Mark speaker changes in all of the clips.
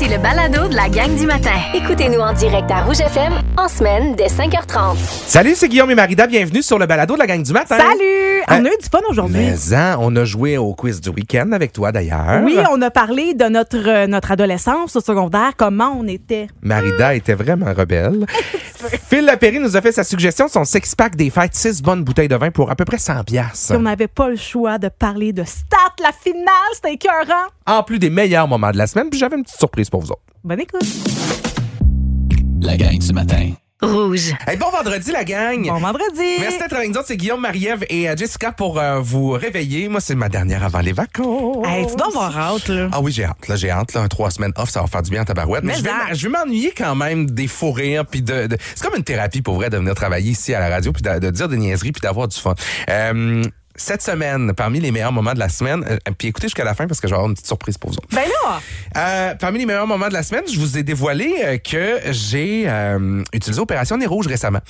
Speaker 1: Voici le balado de la gang du matin. Écoutez-nous en direct à Rouge FM en semaine dès 5h30.
Speaker 2: Salut, c'est Guillaume et Marida. Bienvenue sur le balado de la gang du matin.
Speaker 3: Salut! On
Speaker 2: Euh,
Speaker 3: a eu du fun aujourd'hui.
Speaker 2: Mais hein, on a joué au quiz du week-end avec toi d'ailleurs.
Speaker 3: Oui, on a parlé de notre, euh, notre adolescence au secondaire, comment on était.
Speaker 2: Marida était vraiment rebelle. Phil Lapéry nous a fait sa suggestion, son six-pack des fêtes, 6 bonnes bouteilles de vin pour à peu près 100 piastres.
Speaker 3: Puis on n'avait pas le choix de parler de stat, la finale, c'était écœurant.
Speaker 2: En plus des meilleurs moments de la semaine, puis j'avais une petite surprise pour vous autres.
Speaker 3: Bonne écoute.
Speaker 4: La gang du matin.
Speaker 1: Rouge.
Speaker 2: Hey, bon vendredi la gang!
Speaker 3: Bon vendredi.
Speaker 2: Merci d'être avec nous autres. C'est Guillaume, Marie-Ève et euh, Jessica pour euh, vous réveiller. Moi, c'est ma dernière avant les vacances.
Speaker 3: Hey, tu dois avoir hâte, là.
Speaker 2: Ah oui, j'ai hâte. Là, j'ai hâte. Là, un trois semaines off, ça va faire du bien à tabarouette. Mais,
Speaker 3: Mais
Speaker 2: je vais, je m'ennuyer quand même des faux rires. Puis de, de- c'est comme une thérapie pour vrai de venir travailler ici à la radio puis de, de dire des niaiseries puis d'avoir du fun. Euh, cette semaine, parmi les meilleurs moments de la semaine, euh, puis écoutez jusqu'à la fin parce que je vais avoir une petite surprise pour vous autres.
Speaker 3: Ben là,
Speaker 2: Euh, parmi les meilleurs moments de la semaine, je vous ai dévoilé euh, que j'ai euh, utilisé Opération Nez Rouge récemment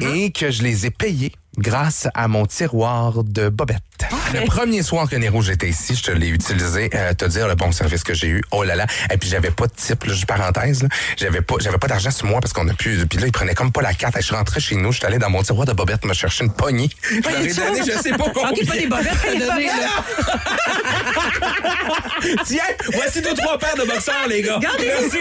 Speaker 2: et que je les ai payés grâce à mon tiroir de bobettes. Le premier soir que Nez Rouge était ici, je te l'ai utilisé, euh, te dire le bon service que j'ai eu. Oh là là. Et puis j'avais pas de type, là, juste parenthèse, j'avais pas, j'avais pas d'argent sur moi parce qu'on a pu. Puis là, ils prenaient comme pas la carte. Et je suis rentré chez nous, je suis allé dans mon tiroir de bobettes me chercher une poignée. Je leur ai donné, je sais pas combien.
Speaker 5: Ok, pas des bobettes, t'as donné, là.
Speaker 2: Tiens, voici deux, trois paires de boxeurs, les gars. Merci.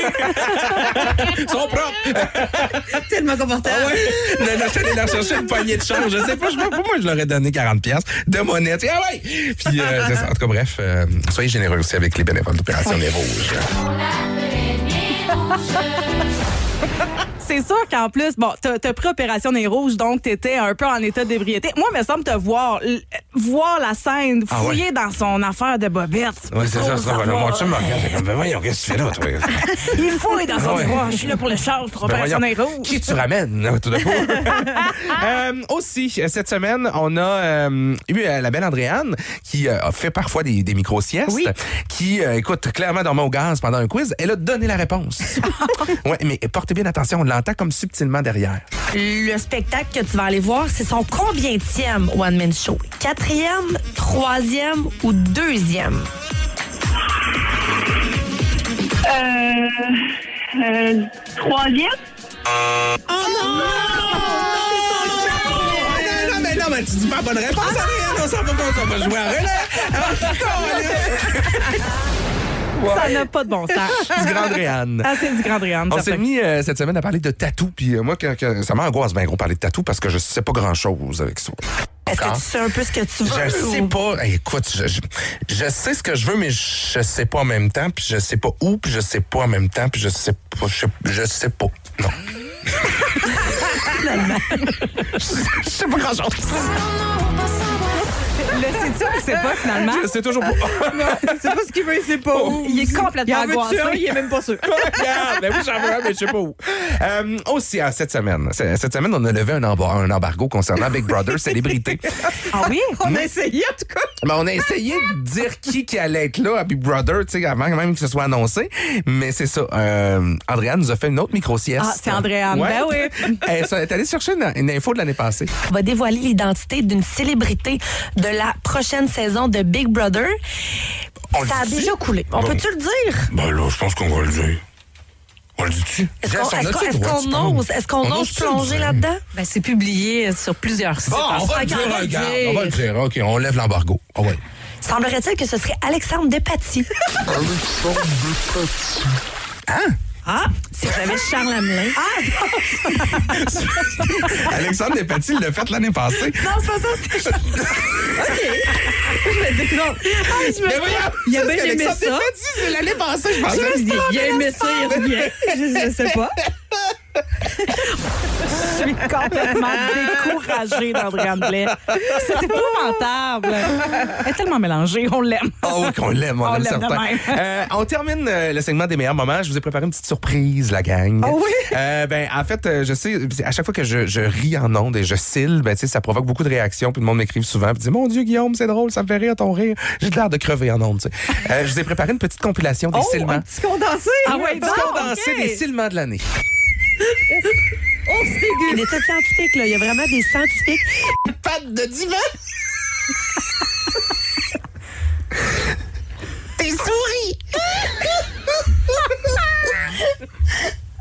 Speaker 2: Ils sont propres.
Speaker 5: Tellement confortable.
Speaker 2: Ah ouais? Je suis allé leur chercher une poignée de change. Je sais pas, je sais pas, moi, je leur ai donné 40 pièces de monnaie. Ah ouais! Puis, euh, ça. En tout cas, bref, euh, soyez généreux aussi avec les bénévoles d'Opération Les Rouges.
Speaker 3: c'est sûr qu'en plus, bon, t'as pris Opération Nez Rouge, donc t'étais un peu en état d'ébriété. Moi, il me semble te voir, voir la scène,
Speaker 2: Ah ouais?
Speaker 3: fouiller dans son affaire de bobette.
Speaker 2: Ouais, c'est ça,
Speaker 3: Faut
Speaker 2: ça. Mon chum me regarde, c'est comme, ben voyons, qu'est-ce que tu fais là, toi?
Speaker 3: Il fouille dans son
Speaker 2: ouais.
Speaker 3: tiroir. Je suis là pour le charge, pour
Speaker 2: Ben
Speaker 3: Opération Nez Rouge.
Speaker 2: Qui tu ramènes, là, tout d'un coup? Euh, aussi, euh, cette semaine, on a euh, eu euh, la belle Andréane qui euh, a fait parfois des, des micro-siestes,
Speaker 3: Oui.
Speaker 2: qui, euh, écoute, clairement dormait au gaz pendant un quiz. Elle a donné la réponse. ouais, mais portez bien attention, on comme subtilement derrière.
Speaker 5: Le spectacle que tu vas aller voir, c'est son combienième one-man show? Quatrième, troisième ou deuxième?
Speaker 6: Euh, euh, troisième?
Speaker 2: non, non, mais non, mais tu dis pas bonne réponse à rien. On s'en va pas, on va jouer à relais.
Speaker 3: Ça n'a pas de bon sens.
Speaker 2: Du grand Andréane.
Speaker 3: Ah, c'est du grand Driane.
Speaker 2: On s'est mis euh, cette semaine à parler de tatou, puis euh, moi, que- que- ça m'angoisse bien gros parler de tatou parce que je sais pas grand-chose avec ça.
Speaker 5: Est-ce que
Speaker 2: Encore.
Speaker 5: tu sais un peu ce que tu veux?
Speaker 2: Je sais
Speaker 5: ou-
Speaker 2: pas. Hey, écoute, je, je, je sais ce que je veux, mais je sais pas en même temps, puis je sais pas où, puis je sais pas en même temps, puis je sais pas. Je sais, je sais pas. Non. je sais pas grand-chose.
Speaker 3: Le sais-tu ou c'est pas finalement?
Speaker 2: Je sais toujours pas.
Speaker 3: C'est pas ce qu'il veut, c'est pas où. Il est complètement angoissé. Il est même pas sûr.
Speaker 2: Regarde, ben oui, j'en veux un, mais je sais pas où. Euh, aussi, ah, cette semaine, cette semaine, on a levé un, embar- un embargo concernant Big Brother Célébrité.
Speaker 3: Ah oui?
Speaker 5: On a essayé, en tout cas.
Speaker 2: Ben, on a essayé de dire qui, qui allait être là à Big Brother, tu sais, avant même que ce soit annoncé. Mais c'est ça. Euh, Andréane nous a fait une autre micro-sieste.
Speaker 3: Ah, c'est Andréane. Ben oui.
Speaker 2: Elle est allée chercher une, une info de l'année passée.
Speaker 5: On va dévoiler l'identité d'une célébrité de la prochaine saison de Big Brother.
Speaker 2: On
Speaker 5: Ça a déjà coulé. On
Speaker 2: Bon.
Speaker 5: peut-tu le dire?
Speaker 2: Ben là, je pense qu'on va le dire. On le dit-tu?
Speaker 5: Est-ce qu'on
Speaker 2: on tu
Speaker 5: qu'on
Speaker 2: penses?
Speaker 5: ose, est-ce qu'on
Speaker 2: On
Speaker 5: ose plonger là-dedans?
Speaker 7: Ben, c'est publié sur plusieurs sites.
Speaker 2: Bon, on va le dire, regarde. On va le dire. OK, on lève l'embargo. Ah ouais.
Speaker 5: Semblerait-il que ce serait Alexandre Despatie.
Speaker 7: Ah, si j'avais Charles Hamelin.
Speaker 2: Alexandre Despatie l'a fait l'année passée.
Speaker 5: Non, c'est pas ça. c'est-
Speaker 7: Je me dis que non.
Speaker 2: Mais voyons,
Speaker 7: il a bien
Speaker 2: c'est
Speaker 7: aimé
Speaker 2: Alexandre
Speaker 7: ça.
Speaker 2: Despatie, c'est l'année passée, je pensais.
Speaker 7: Il, il a aimé ça, il revient. Je, je sais pas.
Speaker 3: Je suis complètement découragée d'Andréane Blais. C'est épouvantable. Elle est tellement mélangée, on l'aime.
Speaker 2: Ah oui, qu'on l'aime, on,
Speaker 3: On
Speaker 2: l'aime certain. Euh, on termine euh, le segment des meilleurs moments. Je vous ai préparé une petite surprise, la gang.
Speaker 3: Ah oui?
Speaker 2: Euh, ben, en fait, je sais, à chaque fois que je, je ris en ondes et je cille, ben, ça provoque beaucoup de réactions. Puis le monde m'écrive souvent. Puis dit, mon Dieu, Guillaume, c'est drôle, ça me fait rire ton rire. J'ai de l'air de crever en ondes, je vous ai préparé une petite compilation des
Speaker 3: Oh,
Speaker 2: cillements.
Speaker 3: un petit condensé.
Speaker 2: Ah ouais,
Speaker 3: bon,
Speaker 2: du condensé des cillements de l'année.
Speaker 5: Oh, c'est dégueu. Des scientifiques, là. Il y a vraiment des scientifiques.
Speaker 2: Patte de divan. Tes souris.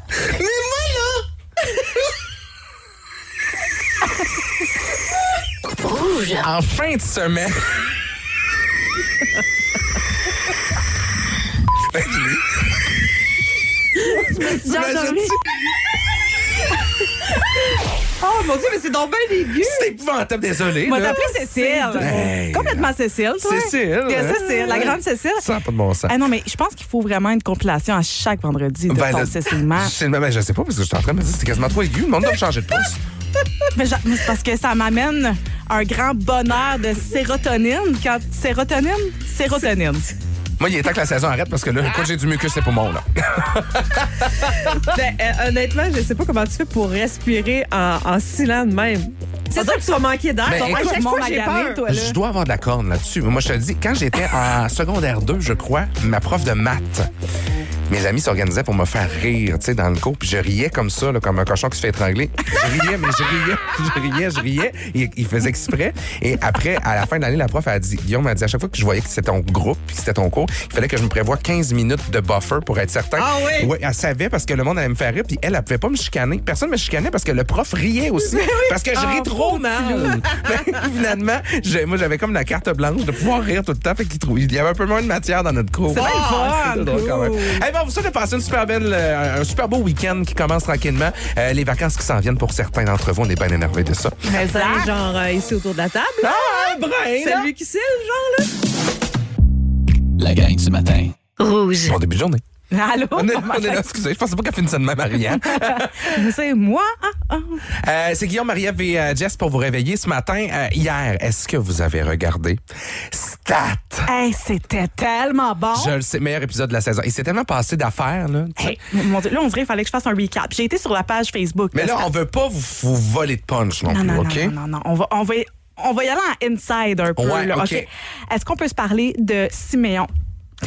Speaker 2: Mais moi, là. Rouge. En fin de semaine. T'imagines-tu?
Speaker 7: Oh mon Dieu, mais c'est donc bien aigu.
Speaker 2: C'est épouvantable, désolé.
Speaker 3: On va t'appeler Cécile.
Speaker 2: Hey.
Speaker 3: Complètement Cécile, toi.
Speaker 2: Cécile. Hein?
Speaker 3: Cécile, la grande Cécile.
Speaker 2: Ça n'a pas de bon sens.
Speaker 3: Ah non, mais je pense qu'il faut vraiment une compilation à chaque vendredi de
Speaker 2: Ben,
Speaker 3: ton Cécilement.
Speaker 2: ben, je sais pas, parce que je suis en train de me dire que c'est quasiment trop aigu. Le monde doit me changer de pouce.
Speaker 3: Mais c'est parce que ça m'amène un grand bonheur de sérotonine. Quand sérotonine, sérotonine.
Speaker 2: Moi, il est temps que la saison arrête parce que là, écoute, j'ai du mucus et poumons, là.
Speaker 7: Ben, euh, honnêtement, je sais pas comment tu fais pour respirer en, en silence de même. C'est sûr que tu vas manquer d'air.
Speaker 2: Ben, écoute,
Speaker 7: chaque fois, j'ai peur.
Speaker 3: toi, là.
Speaker 2: Je dois avoir de la corne là-dessus. Moi, je te le dis, quand j'étais en secondaire 2, je crois, ma prof de maths, mes amis s'organisaient pour me faire rire, tu sais, dans le cours. Puis je riais comme ça, là, comme un cochon qui se fait étrangler. Je riais, mais je riais, je riais, je riais. Il, il faisait exprès. Et après, à la fin de l'année, la prof a dit, Guillaume m'a dit, à chaque fois que je voyais que c'était ton groupe, puis que c'était ton cours, il fallait que je me prévoie 15 minutes de buffer pour être certain.
Speaker 7: Ah oui?
Speaker 2: Ouais, elle savait parce que le monde allait me faire rire, puis elle, elle pouvait pas me chicaner. Personne me chicanait parce que le prof riait aussi. Parce que je ris
Speaker 7: Ah,
Speaker 2: trop mal. Finalement, moi, j'avais comme la carte blanche de pouvoir rire tout le temps. Fait qu'il y avait un peu moins de matière dans notre cours.
Speaker 3: C'est fun.
Speaker 2: C'était drôle quand même. Hey, bon, vous souhaite de passer une super belle, euh, un super beau week-end qui commence tranquillement. Euh, les vacances qui s'en viennent pour certains d'entre vous, on est bien énervés de ça.
Speaker 3: Mais ça,
Speaker 7: genre euh, ici autour de la table. là.
Speaker 2: Ah, Brian!
Speaker 7: C'est lui qui c'est, le genre, là.
Speaker 4: La gang du matin.
Speaker 1: Rouge.
Speaker 2: Bon début de journée.
Speaker 3: Allô?
Speaker 2: On est, on est là, excusez, je pensais pas qu'elle finissait de même, Marianne.
Speaker 3: C'est moi. Ah, ah.
Speaker 2: Euh, c'est Guillaume, Marie-Ève et euh, Jess pour vous réveiller ce matin. Euh, hier, est-ce que vous avez regardé Stat?
Speaker 3: Hey, c'était tellement bon.
Speaker 2: Je le sais, meilleur épisode de la saison. Il s'est tellement passé d'affaires, là.
Speaker 3: Hey, mon Dieu, là, on dirait qu'il fallait que je fasse un recap. J'ai été sur la page Facebook.
Speaker 2: Mais là,
Speaker 3: Stat.
Speaker 2: on veut pas vous, vous voler de punch non,
Speaker 3: Non,
Speaker 2: plus,
Speaker 3: non,
Speaker 2: OK?
Speaker 3: non, non, non. On va, on va, on va y aller en inside un peu.
Speaker 2: Ouais,
Speaker 3: là,
Speaker 2: OK?
Speaker 3: Est-ce qu'on peut se parler de Siméon?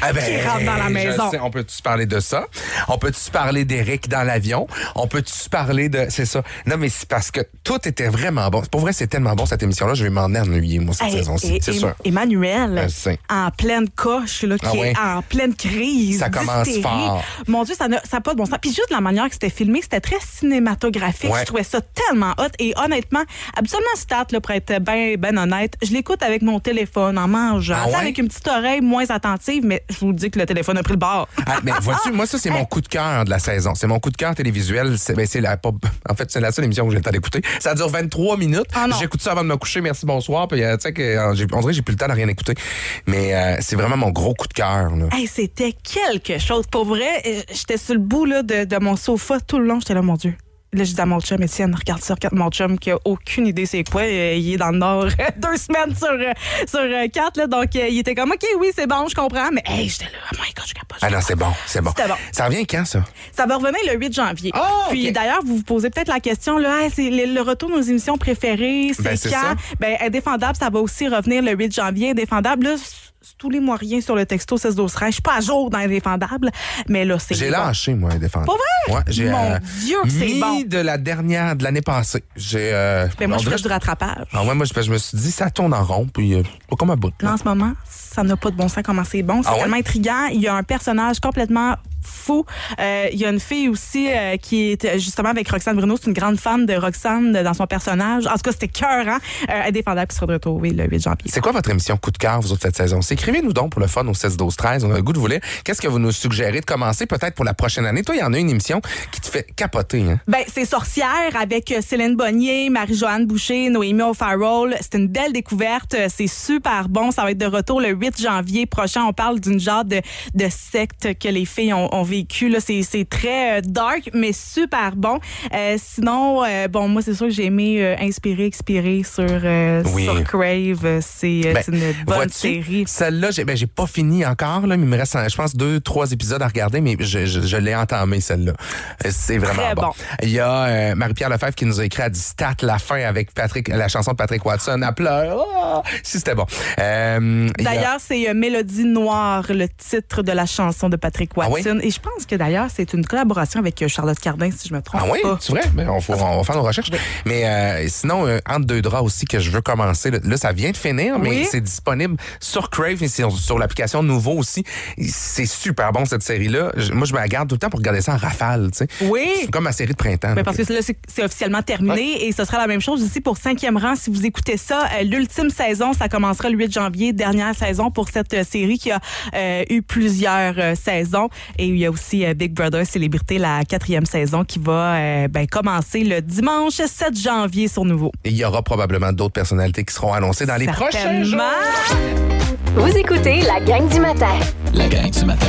Speaker 2: Ah ben,
Speaker 3: qui rentre dans la maison?
Speaker 2: sais, on peut-tu parler de ça? On peut-tu parler d'Éric dans l'avion? On peut-tu parler de... C'est ça. Non, mais c'est parce que tout était vraiment bon. Pour vrai, c'est tellement bon, cette émission-là. Je vais m'en ennuyer, moi, cette
Speaker 3: Hey,
Speaker 2: saison-ci. C'est sûr.
Speaker 3: Emmanuel, en pleine coche, là, qui
Speaker 2: Ah
Speaker 3: est en pleine crise.
Speaker 2: Ça commence fort.
Speaker 3: Mon Dieu, ça n'a pas de bon sens. Puis juste la manière que c'était filmé, c'était très cinématographique.
Speaker 2: Ouais.
Speaker 3: Je trouvais ça tellement hot. Et honnêtement, absolument stat, là, pour être bien ben honnête, je l'écoute avec mon téléphone en mangeant.
Speaker 2: Ah ouais?
Speaker 3: Avec une petite oreille moins attentive, mais je vous dis que le téléphone a pris le bord.
Speaker 2: Ah, mais vois-tu, moi, ça, c'est mon coup de cœur de la saison. C'est mon coup de cœur télévisuel. C'est, ben, c'est la, pas- en fait, c'est la seule émission que j'ai le temps d'écouter. Ça dure 23 minutes.
Speaker 3: Ah.
Speaker 2: J'écoute ça avant de me coucher. Merci, bonsoir. Puis, euh, tu sais, euh, on dirait que j'ai plus le temps de rien écouter. Mais euh, c'est vraiment mon gros coup de cœur.
Speaker 3: Hey, c'était quelque chose. Pour vrai, j'étais sur le bout là, de, de mon sofa tout le long. J'étais là, mon Dieu. Là, je dis à mon chum, Étienne, regarde ça, regarde mon chum qui a aucune idée c'est quoi. Euh, il est dans le Nord deux semaines sur, euh, sur euh, quatre. Là, donc, il était comme, OK, oui, c'est bon, je comprends. Mais, hey, j'étais là, oh my God, je capote.
Speaker 2: Ah non, c'est bon, c'est bon.
Speaker 3: Bon.
Speaker 2: Ça revient quand, ça?
Speaker 3: Ça va revenir le 8 janvier.
Speaker 2: Oh,
Speaker 3: Puis d'ailleurs, vous vous posez peut-être la question, là, Hey, c'est le, retour de nos émissions préférées, c'est
Speaker 2: Ben, c'est
Speaker 3: quand?
Speaker 2: ça.
Speaker 3: Ben, Indéfendable, ça va aussi revenir le 8 janvier. Indéfendable, là, tous les mois rien sur le texto 16 12 13 Je suis pas à jour dans Indéfendable, mais là, c'est
Speaker 2: J'ai
Speaker 3: bon.
Speaker 2: lâché, moi, défendre.
Speaker 3: Pas vrai?
Speaker 2: Ouais, j'ai
Speaker 3: Mon Dieu, que c'est bon.
Speaker 2: de la dernière, de l'année passée. J'ai. Euh,
Speaker 3: Ben, moi, je fais du rattrapage.
Speaker 2: Ah ouais, moi, je, je me suis dit, ça tourne en rond, puis euh, pas comme un bout.
Speaker 3: Là. en ce moment, ça n'a pas de bon sens comment c'est bon. C'est
Speaker 2: Ah ouais?
Speaker 3: tellement intriguant. Il y a un personnage complètement fou. Euh, il y a une fille aussi euh, qui est euh, justement avec Roxane Bruno. C'est une grande fan de Roxane dans son personnage. En tout cas, c'était cœur, hein? Euh, indéfendable qui sera de retour, oui, le 8 janvier.
Speaker 2: C'est quoi votre émission coup de cœur, vous autres, cette saison? Écrivez-nous donc pour le fun au 16 12 13 On a le goût de vous lire. Qu'est-ce que vous nous suggérez de commencer peut-être pour la prochaine année? Toi, il y en a une émission qui te fait capoter, hein?
Speaker 3: Ben, c'est Sorcière avec Céline Bonnier, Marie-Joanne Boucher, Noémie O'Farrell. C'est une belle découverte. C'est super bon. Ça va être de retour le 8 janvier prochain. On parle d'une genre de, de secte que les filles ont, ont vécu. Là, c'est, c'est très euh, dark, mais super bon. Euh, sinon, euh, bon, moi, c'est sûr que j'ai aimé euh, Inspirer, Expirer sur,
Speaker 2: Oui.
Speaker 3: sur Crave. C'est,
Speaker 2: Ben,
Speaker 3: c'est une bonne série.
Speaker 2: Celle-là, j'ai, ben, j'ai pas fini encore, là, mais il me reste, je pense, deux, trois épisodes à regarder, mais je, je, je l'ai entamé, celle-là. C'est vraiment
Speaker 3: Très
Speaker 2: bon.
Speaker 3: bon.
Speaker 2: Il y a Marie-Pierre Lefebvre qui nous a écrit à stat la fin avec Patrick, la chanson de Patrick Watson. Elle pleure. Ah! si, c'était bon. A-
Speaker 3: D'ailleurs, c'est euh, Mélodie Noire, le titre de la chanson de Patrick
Speaker 2: Ah oui?
Speaker 3: Watson. Et je pense que d'ailleurs, c'est une collaboration avec euh, Charlotte Cardin, si je me trompe
Speaker 2: Ah oui, c'est vrai? Ben, on, faut- on va faire nos recherches. Mais euh, sinon, euh, entre deux draps aussi que je veux commencer. Là, ça vient de finir, mais
Speaker 3: Oui.
Speaker 2: c'est disponible sur Crave et sur, sur l'application Nouveau aussi. C'est super bon, cette série-là. Moi, je me la garde tout le temps pour regarder ça en rafale. tu sais.
Speaker 3: Oui.
Speaker 2: C'est comme ma série de printemps.
Speaker 3: Ben, parce que là, c'est officiellement terminé et ce sera la même chose ici pour cinquième rang. Si vous écoutez ça, l'ultime saison, ça commencera le 8 janvier, dernière saison pour cette euh, série qui a euh, eu plusieurs euh, saisons. Et il y a aussi euh, Big Brother Célébrité, la quatrième saison qui va euh, ben, commencer le dimanche 7 janvier sur Nouveau.
Speaker 2: Et il y aura probablement d'autres personnalités qui seront annoncées dans les prochains jours.
Speaker 1: Vous écoutez la gang du matin.
Speaker 4: La gang du matin.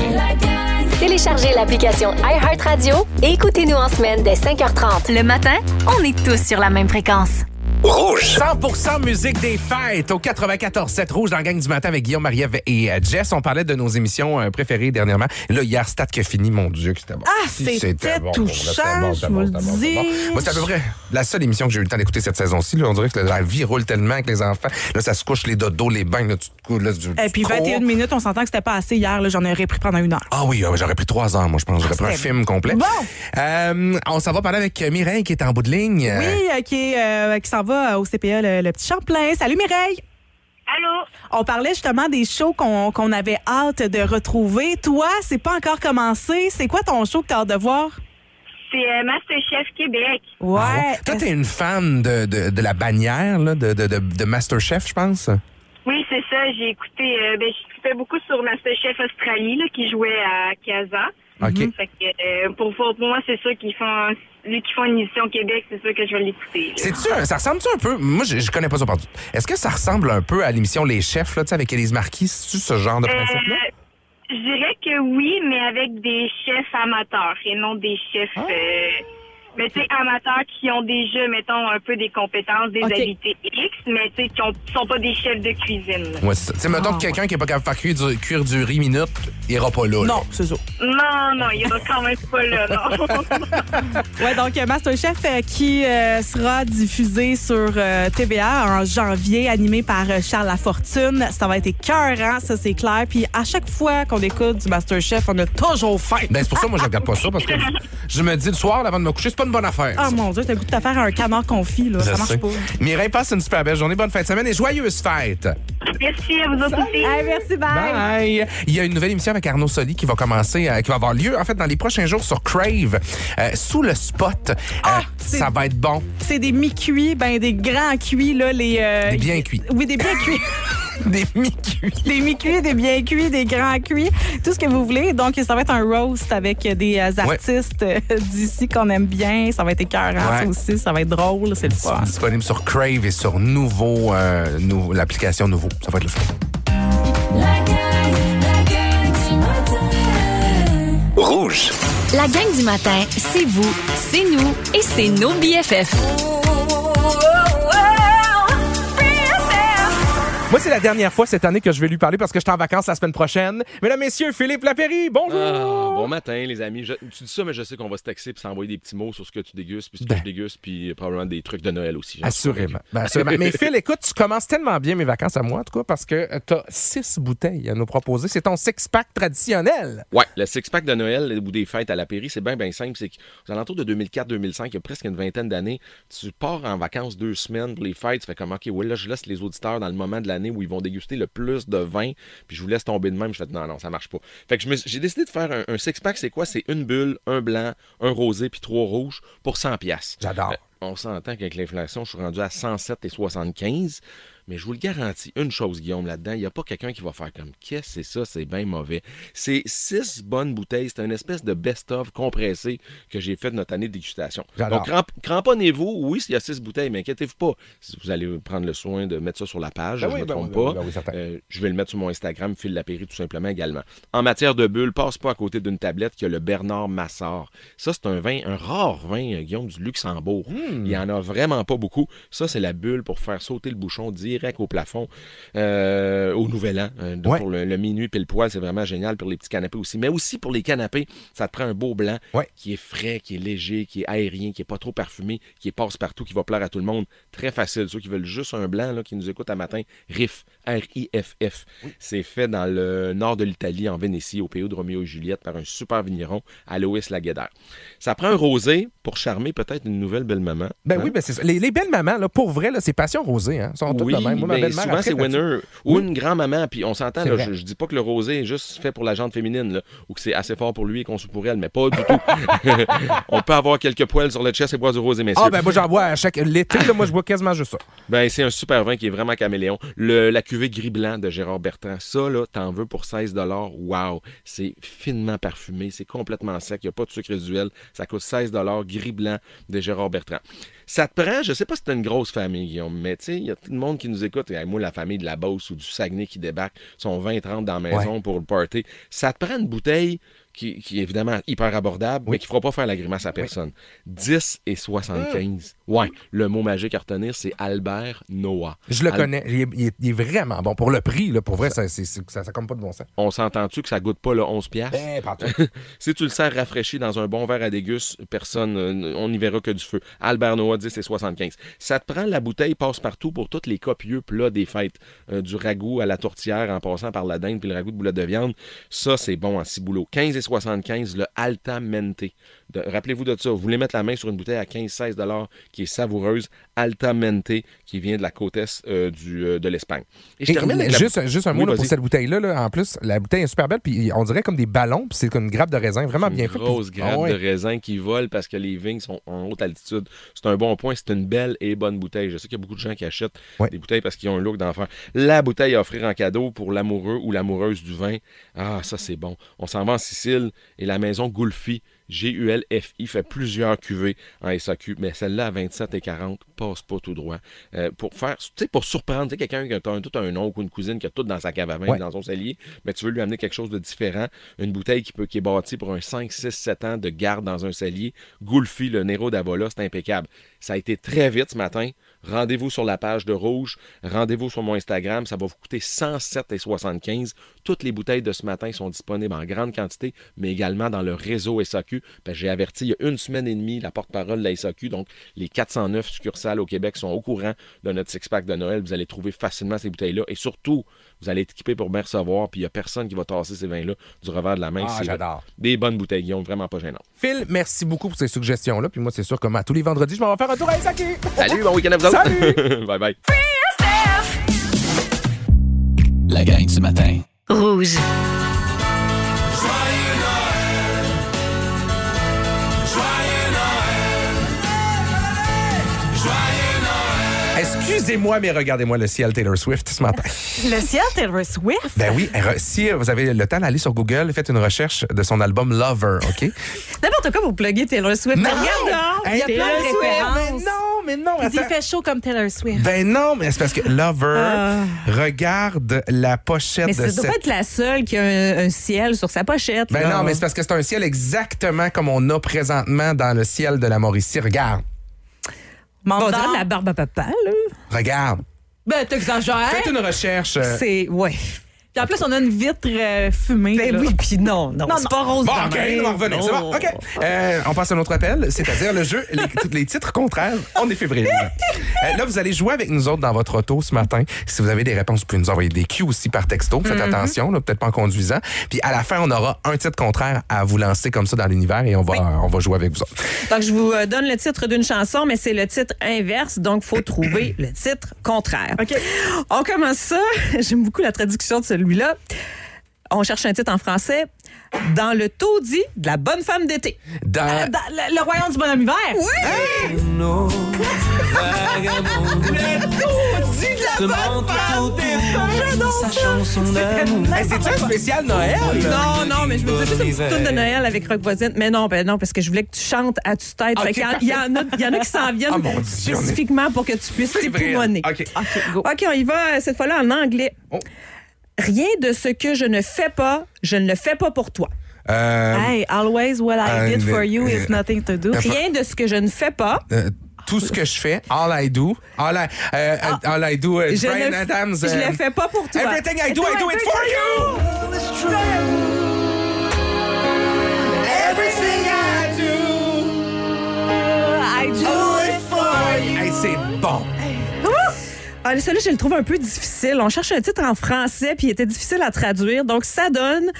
Speaker 1: Téléchargez l'application iHeartRadio et écoutez-nous en semaine dès 5h30. Le matin, on est tous sur la même fréquence.
Speaker 2: 100% musique des fêtes au 94-7 Rouge dans la gang du matin avec Guillaume, Marie-Ève et euh, Jess. On parlait de nos émissions euh, préférées dernièrement. Là, hier, Stat qui a fini, mon Dieu, que c'était bon.
Speaker 3: Ah,
Speaker 2: Si,
Speaker 3: c'était
Speaker 2: bon,
Speaker 3: touchant,
Speaker 2: c'était bon,
Speaker 3: je vous
Speaker 2: bon,
Speaker 3: le dis.
Speaker 2: c'était bon. Moi, c'est à peu près la seule émission que j'ai eu le temps d'écouter cette saison-ci. On dirait que la vie roule tellement avec les enfants. Là, ça se couche, les dodos, les bains, là, tu te couches, là, tu-
Speaker 3: Et puis
Speaker 2: tu
Speaker 3: 21
Speaker 2: cours.
Speaker 3: minutes, on s'entend que c'était pas assez hier. là. J'en aurais pris pendant une heure.
Speaker 2: Ah oui, euh, j'aurais pris trois heures, moi, je pense. J'aurais pris un film complet.
Speaker 3: bon.
Speaker 2: Euh, on s'en va parler avec Mireille qui est en bout de ligne.
Speaker 3: Oui, euh, qui, est, euh, qui s'en va au CPA, le, le petit Champlain. Salut Mireille!
Speaker 6: Allô?
Speaker 3: On parlait justement des shows qu'on qu'on avait hâte de retrouver. Toi, c'est pas encore commencé. C'est quoi ton show que t'as hâte de voir?
Speaker 6: C'est euh, Masterchef Québec.
Speaker 3: Ouais.
Speaker 2: Ah ouais? Toi, t'es une fan de, de, de la bannière, là, de, de, de, de Masterchef, je pense?
Speaker 6: Oui, c'est ça. J'ai écouté, euh, ben, j'écoutais beaucoup sur Masterchef Australie, là, qui jouait à Casa.
Speaker 2: OK.
Speaker 6: Fait que, euh, pour, pour moi, c'est sûr qu'ils font, vu qu'ils font une émission au Québec, c'est sûr que je vais l'écouter.
Speaker 2: C'est-tu, un- ça ressemble-tu un peu? Moi, je, je connais pas ça partout. Est-ce que ça ressemble un peu à l'émission Les Chefs, là, avec Élise Marquis? C'est-tu ce genre de principe-là?
Speaker 6: Euh, je dirais que oui, mais avec des chefs amateurs et non des chefs,
Speaker 2: Ah.
Speaker 6: euh, mais tu sais, amateurs qui ont déjà, mettons, un peu des compétences, des
Speaker 3: Ok.
Speaker 6: habiletés X, mais tu sais, qui ont- sont pas des chefs de cuisine.
Speaker 2: Ouais, c'est ça. Tu sais, mettons
Speaker 3: Ah,
Speaker 2: que quelqu'un qui est pas capable de faire cuire du, cuire du riz minute, il ira pas là.
Speaker 3: Non, c'est ça.
Speaker 6: Non, non, il va quand même pas là, non.
Speaker 3: Ouais, donc euh, Masterchef euh, qui euh, sera diffusé sur euh, TVA en janvier, animé par euh, Charles Lafortune. Ça va être écœurant, ça c'est clair. Puis à chaque fois qu'on écoute du Masterchef, on a toujours faim.
Speaker 2: Ben, c'est pour ça, moi, je regarde pas ça, parce que je me dis le soir, avant de me coucher, c'est pas une bonne affaire.
Speaker 3: Ah mon Dieu, t'as le goût de te faire un canard confit, là.
Speaker 2: Je
Speaker 3: ça marche
Speaker 2: sais.
Speaker 3: pas.
Speaker 2: Mireille, passe une super belle journée, bonne fin de semaine et joyeuse fête.
Speaker 6: Merci à vous aussi.
Speaker 3: Hey, merci, bye.
Speaker 2: Bye. Il y a une nouvelle émission avec Arnaud Soli qui va commencer, euh, qui va avoir lieu en fait dans les prochains jours sur Crave, euh, sous le spot. Euh,
Speaker 3: Ah, c'est-
Speaker 2: ça va être bon.
Speaker 3: C'est des mi-cuits, ben des grands cuits, là. Les, euh,
Speaker 2: Des bien cuits.
Speaker 3: Oui, des bien cuits.
Speaker 2: Des mi-cuits.
Speaker 3: des mi-cuits, des bien cuits, des grands cuits, tout ce que vous voulez. Donc, ça va être un roast avec des euh, artistes euh, d'ici qu'on aime bien. Ça va être écœurant,
Speaker 2: Ouais.
Speaker 3: ça aussi. Ça va être drôle, c'est le fun.
Speaker 2: Disponible sur Crave et sur Nouveau, euh, nou- l'application Nouveau. Ça va être le fun.
Speaker 4: Rouge.
Speaker 1: La gang du matin, c'est vous, c'est nous et c'est nos BFF.
Speaker 2: Moi, c'est la dernière fois cette année que je vais lui parler parce que je suis en vacances la semaine prochaine. Mesdames, messieurs, Philippe Lapéry, bonjour!
Speaker 8: Ah, bon matin, les amis. Je- tu dis ça, mais je sais qu'on va se taxer puis s'envoyer des petits mots sur ce que tu dégustes, puis ce que
Speaker 2: Ben.
Speaker 8: je déguste, puis probablement des trucs de Noël aussi.
Speaker 2: Assurément. Ben, assurément. Mais Phil, écoute, tu commences tellement bien mes vacances à moi, en tout cas, parce que tu as six bouteilles à nous proposer. C'est ton six-pack traditionnel.
Speaker 8: Ouais, le six-pack de Noël ou des fêtes à la Péri, c'est bien, bien simple. C'est qu'aux alentours de 2004-2005, il y a presque une vingtaine d'années, tu pars en vacances deux semaines pour les fêtes. Tu fais comme, OK, ouais, là, je laisse les auditeurs dans le moment de l'année où ils vont déguster le plus de vin, puis je vous laisse tomber de même. Je fais, non, non, ça marche pas. Fait que j'ai décidé de faire un, un six-pack. C'est quoi? C'est une bulle, un blanc, un rosé, puis trois rouges pour 100 pièces.
Speaker 2: J'adore.
Speaker 8: on s'entend qu'avec l'inflation, je suis rendu à 107,75. Mais je vous le garantis, une chose, Guillaume, là-dedans, il n'y a pas quelqu'un qui va faire comme Qu'est-ce que c'est ça, c'est bien mauvais. C'est six bonnes bouteilles, c'est une espèce de best-of compressé que j'ai fait de notre année de dégustation. Donc, cramp- cramponnez-vous, oui, il y a six bouteilles, mais inquiétez-vous pas. Vous allez prendre le soin de mettre ça sur la page,
Speaker 2: Ben
Speaker 8: je
Speaker 2: oui,
Speaker 8: ne me
Speaker 2: ben
Speaker 8: trompe
Speaker 2: oui, ben
Speaker 8: pas.
Speaker 2: oui, ben oui.
Speaker 8: Euh, je vais le mettre sur mon Instagram, Phil Lapéry, tout simplement également. En matière de bulles, passe pas à côté d'une tablette qui a le Bernard Massard. Ça, c'est un vin, un rare vin, euh, Guillaume, du Luxembourg.
Speaker 2: Hmm.
Speaker 8: Il y en a vraiment pas beaucoup. Ça, c'est la bulle pour faire sauter le bouchon direct au plafond euh, au Nouvel An. Euh,
Speaker 2: Ouais.
Speaker 8: Pour le, le minuit pile poil, c'est vraiment génial pour les petits canapés aussi. Mais aussi pour les canapés, ça te prend un beau blanc
Speaker 2: Ouais.
Speaker 8: qui est frais, qui est léger, qui est aérien, qui est pas trop parfumé, qui est passe-partout, qui va plaire à tout le monde. Très facile. Ceux qui veulent juste un blanc, là, qui nous écoutent à matin, RIF, R-I-F-F. C'est fait dans le nord de l'Italie, en Vénétie, au pays de Roméo et Juliette, par un super vigneron, Aloïs Laguedère. Ça prend un rosé pour charmer peut-être une nouvelle belle-maman.
Speaker 2: Ben
Speaker 8: Hein?
Speaker 2: oui, ben c'est ça. Les, les belles mamans, là, pour vrai, là, c'est passion rosée. Hein. Sont
Speaker 8: Oui,
Speaker 2: même. Moi, ma
Speaker 8: ben,
Speaker 2: belle-mère
Speaker 8: souvent c'est winner ou une grand-maman. Puis on s'entend, là, je, je dis pas que le rosé est juste fait pour la jante féminine là, ou que c'est assez fort pour lui et qu'on sous pour elle, mais pas du tout. on peut avoir quelques poils sur le chest et boire du rosé, messieurs.
Speaker 2: Ah, ben moi, j'en bois à chaque. L'été, là, moi, je bois quasiment juste ça.
Speaker 8: Ben, c'est un super vin qui est vraiment caméléon. Le, la cuvée gris blanc de Gérard Bertrand, ça, là, t'en veux pour 16 Wow! C'est finement parfumé, c'est complètement sec, il n'y a pas de sucre résiduel. Ça coûte 16 gris blanc de Gérard Bertrand. Ça te prend, je sais pas si c'est une grosse famille, Guillaume, mais tu sais, il y a tout le monde qui nous écoute. Et moi, la famille de la Beauce ou du Saguenay qui débarque, sont 20-30 dans la maison pour le party. Ça te prend une bouteille qui, qui est évidemment hyper abordable, mais qui fera pas faire la grimace à personne. 10 et 75. Ouais, le mot magique à retenir, c'est Albert Noah.
Speaker 2: Je le
Speaker 8: Al-
Speaker 2: connais. Il est, il vraiment bon. Pour le prix, là, pour vrai, ça, ça, ça comme pas de bon sens.
Speaker 8: On s'entend-tu que ça goûte pas le 11 piastres?
Speaker 2: Ben, partout.
Speaker 8: si tu le sers rafraîchi dans un bon verre à déguste, personne, euh, on n'y verra que du feu. Albert Noah 10 et 75. Ça te prend la bouteille passe-partout pour tous les copieux plats des fêtes. Euh, du ragoût à la tourtière en passant par la dinde puis le ragoût de boulettes de viande. Ça, c'est bon en ciboulot. 15 et 75, le Altamente. Rappelez-vous de ça. Vous voulez mettre la main sur une bouteille à 15-16 qui est savoureuse. Altamente, qui vient de la côte est euh, du, euh, de l'Espagne. Et je
Speaker 2: Et,
Speaker 8: termine avec la-
Speaker 2: juste, un mot
Speaker 8: Oui,
Speaker 2: là, pour cette bouteille-là. là. En plus, la bouteille est super belle, puis on dirait comme des ballons, puis c'est comme une grappe de raisin, vraiment bien
Speaker 8: une
Speaker 2: fait.
Speaker 8: grosse
Speaker 2: puis-
Speaker 8: grappe
Speaker 2: Ah ouais.
Speaker 8: de raisin qui vole parce que les vignes sont en haute altitude. C'est un bon point. C'est une belle et bonne bouteille. Je sais qu'il y a beaucoup de gens qui achètent
Speaker 2: Ouais.
Speaker 8: des bouteilles parce qu'ils ont un look d'enfer. La bouteille à offrir en cadeau pour l'amoureux ou l'amoureuse du vin. Ah, ça, c'est bon. On s'en va en Sicile et la maison Gulfi, G-U-L-F-I, fait plusieurs cuvées en SAQ, mais celle-là à 27 et 40 passe pas tout droit. Euh, pour faire, tu sais, pour surprendre, tu sais, quelqu'un qui a un- tout un oncle ou une cousine qui a tout dans sa cave à vin,
Speaker 2: Ouais.
Speaker 8: dans son cellier, mais tu veux lui amener quelque chose de différent. Une bouteille qui, peut, qui est bâtie pour un 5, 6, 7 ans de garde dans un cellier. Goulfi, le Nero d'Avola, c'est impeccable. Ça a été très vite ce matin. Rendez-vous sur la page de Rouge. Rendez-vous sur mon Instagram. Ça va vous coûter 107,75. Toutes les bouteilles de ce matin sont disponibles en grande quantité, mais également dans le réseau SAQ. Que J'ai averti il y a une semaine et demie la porte-parole de la SAQ. Donc, les 409 succursales au Québec sont au courant de notre six-pack de Noël. Vous allez trouver facilement ces bouteilles-là. Et surtout, vous allez être équipé pour bien recevoir. Puis, il n'y a personne qui va tasser ces vins-là du revers de la main.
Speaker 2: Ah,
Speaker 8: C'est
Speaker 2: j'adore.
Speaker 8: Des bonnes bouteilles, Guillaume. Vraiment pas gênant.
Speaker 2: Phil, merci beaucoup pour ces suggestions-là. Puis moi, c'est sûr, comme à tous les vendredis, je m'en vais faire un tour à Isaki.
Speaker 8: Salut, bon week-end à vous autres.
Speaker 2: Salut!
Speaker 8: bye bye.
Speaker 4: La gang du matin.
Speaker 1: Rouge.
Speaker 2: Excusez-moi, mais regardez-moi le ciel Taylor Swift ce matin.
Speaker 3: Le ciel Taylor Swift?
Speaker 2: Ben oui, si vous avez le temps d'aller sur Google, faites une recherche de son album Lover, OK?
Speaker 7: N'importe quoi pour plugger Taylor Swift? Mais regarde dehors.
Speaker 2: Hey,
Speaker 3: Il y a plein de
Speaker 2: Taylor Swift,
Speaker 3: références.
Speaker 2: Mais non, mais non,
Speaker 3: Il fait chaud comme Taylor Swift.
Speaker 2: Ben non, mais c'est parce que Lover,
Speaker 3: Ah.
Speaker 2: regarde la pochette
Speaker 7: Mais
Speaker 2: de
Speaker 7: ça doit pas être la seule qui a un, un ciel sur sa pochette.
Speaker 2: Ben
Speaker 7: là.
Speaker 2: non, mais c'est parce que c'est un ciel exactement comme on a présentement dans le ciel de la Mauricie. Regarde,
Speaker 7: Bon, on dirait
Speaker 3: donc.
Speaker 7: de la barbe à papa, là.
Speaker 2: Regarde.
Speaker 3: Ben, t'exagères.
Speaker 2: Faites une recherche. euh,
Speaker 7: C'est. Ouais.
Speaker 3: Puis en plus, on a une vitre euh, fumée.
Speaker 7: Ben
Speaker 3: là.
Speaker 7: oui, puis non, non,
Speaker 3: Non,
Speaker 7: c'est
Speaker 3: non.
Speaker 7: pas rose
Speaker 2: Bon, OK, on va revenir. C'est bon.
Speaker 7: Non.
Speaker 2: OK. Euh, on passe à notre appel, c'est-à-dire le jeu, les, tous les titres contraires. On est fébrile. Euh, là, vous allez jouer avec nous autres dans votre auto ce matin. Si vous avez des réponses, vous pouvez nous envoyer des cues aussi par texto. Faites attention, là, peut-être pas en conduisant. Puis à la fin, on aura un titre contraire à vous lancer comme ça dans l'univers et on va, on va jouer avec vous autres.
Speaker 7: Donc, je vous donne le titre d'une chanson, mais c'est le titre inverse, donc faut trouver le titre contraire.
Speaker 3: OK.
Speaker 7: On commence ça. J'aime beaucoup la traduction de celui-là. On cherche un titre en français. Dans le taudis de la bonne femme d'été.
Speaker 2: Dans...
Speaker 3: Dans le, le royaume du bonhomme hiver.
Speaker 2: Hey, C'est-tu un spécial Noël?
Speaker 7: Non, non, mais je me disais juste une petite toune de Noël avec Rock Voisine. Mais non, ben non, parce que je voulais que tu chantes à y en- il y, en a, il y en a qui s'en viennent
Speaker 2: Oh, Dieu, est-
Speaker 7: spécifiquement pour que tu puisses
Speaker 2: C'est
Speaker 7: t'époumoner.
Speaker 2: OK.
Speaker 7: OK, on y va cette fois-là en anglais.
Speaker 2: Oh.
Speaker 7: Rien de ce que je ne fais pas, je ne le fais pas pour toi.
Speaker 2: Euh,
Speaker 3: Hey, always what I did
Speaker 2: Euh,
Speaker 3: for you
Speaker 2: euh,
Speaker 3: is nothing to do.
Speaker 2: euh,
Speaker 7: Rien de ce que je ne fais pas,
Speaker 2: euh, tout ce que je fais, all I do, all I, euh, euh, all I do, euh,
Speaker 7: Je
Speaker 2: Bryan
Speaker 7: le-
Speaker 2: Adams.
Speaker 7: je
Speaker 2: euh,
Speaker 7: le fais pas pour toi.
Speaker 2: Everything I do, I do it for you. Everything I do,
Speaker 3: I do it for you.
Speaker 2: Hey, c'est bon.
Speaker 7: Ah, celui-là, je le trouve un peu difficile. On cherche un titre en français, puis il était difficile à traduire. Donc, ça donne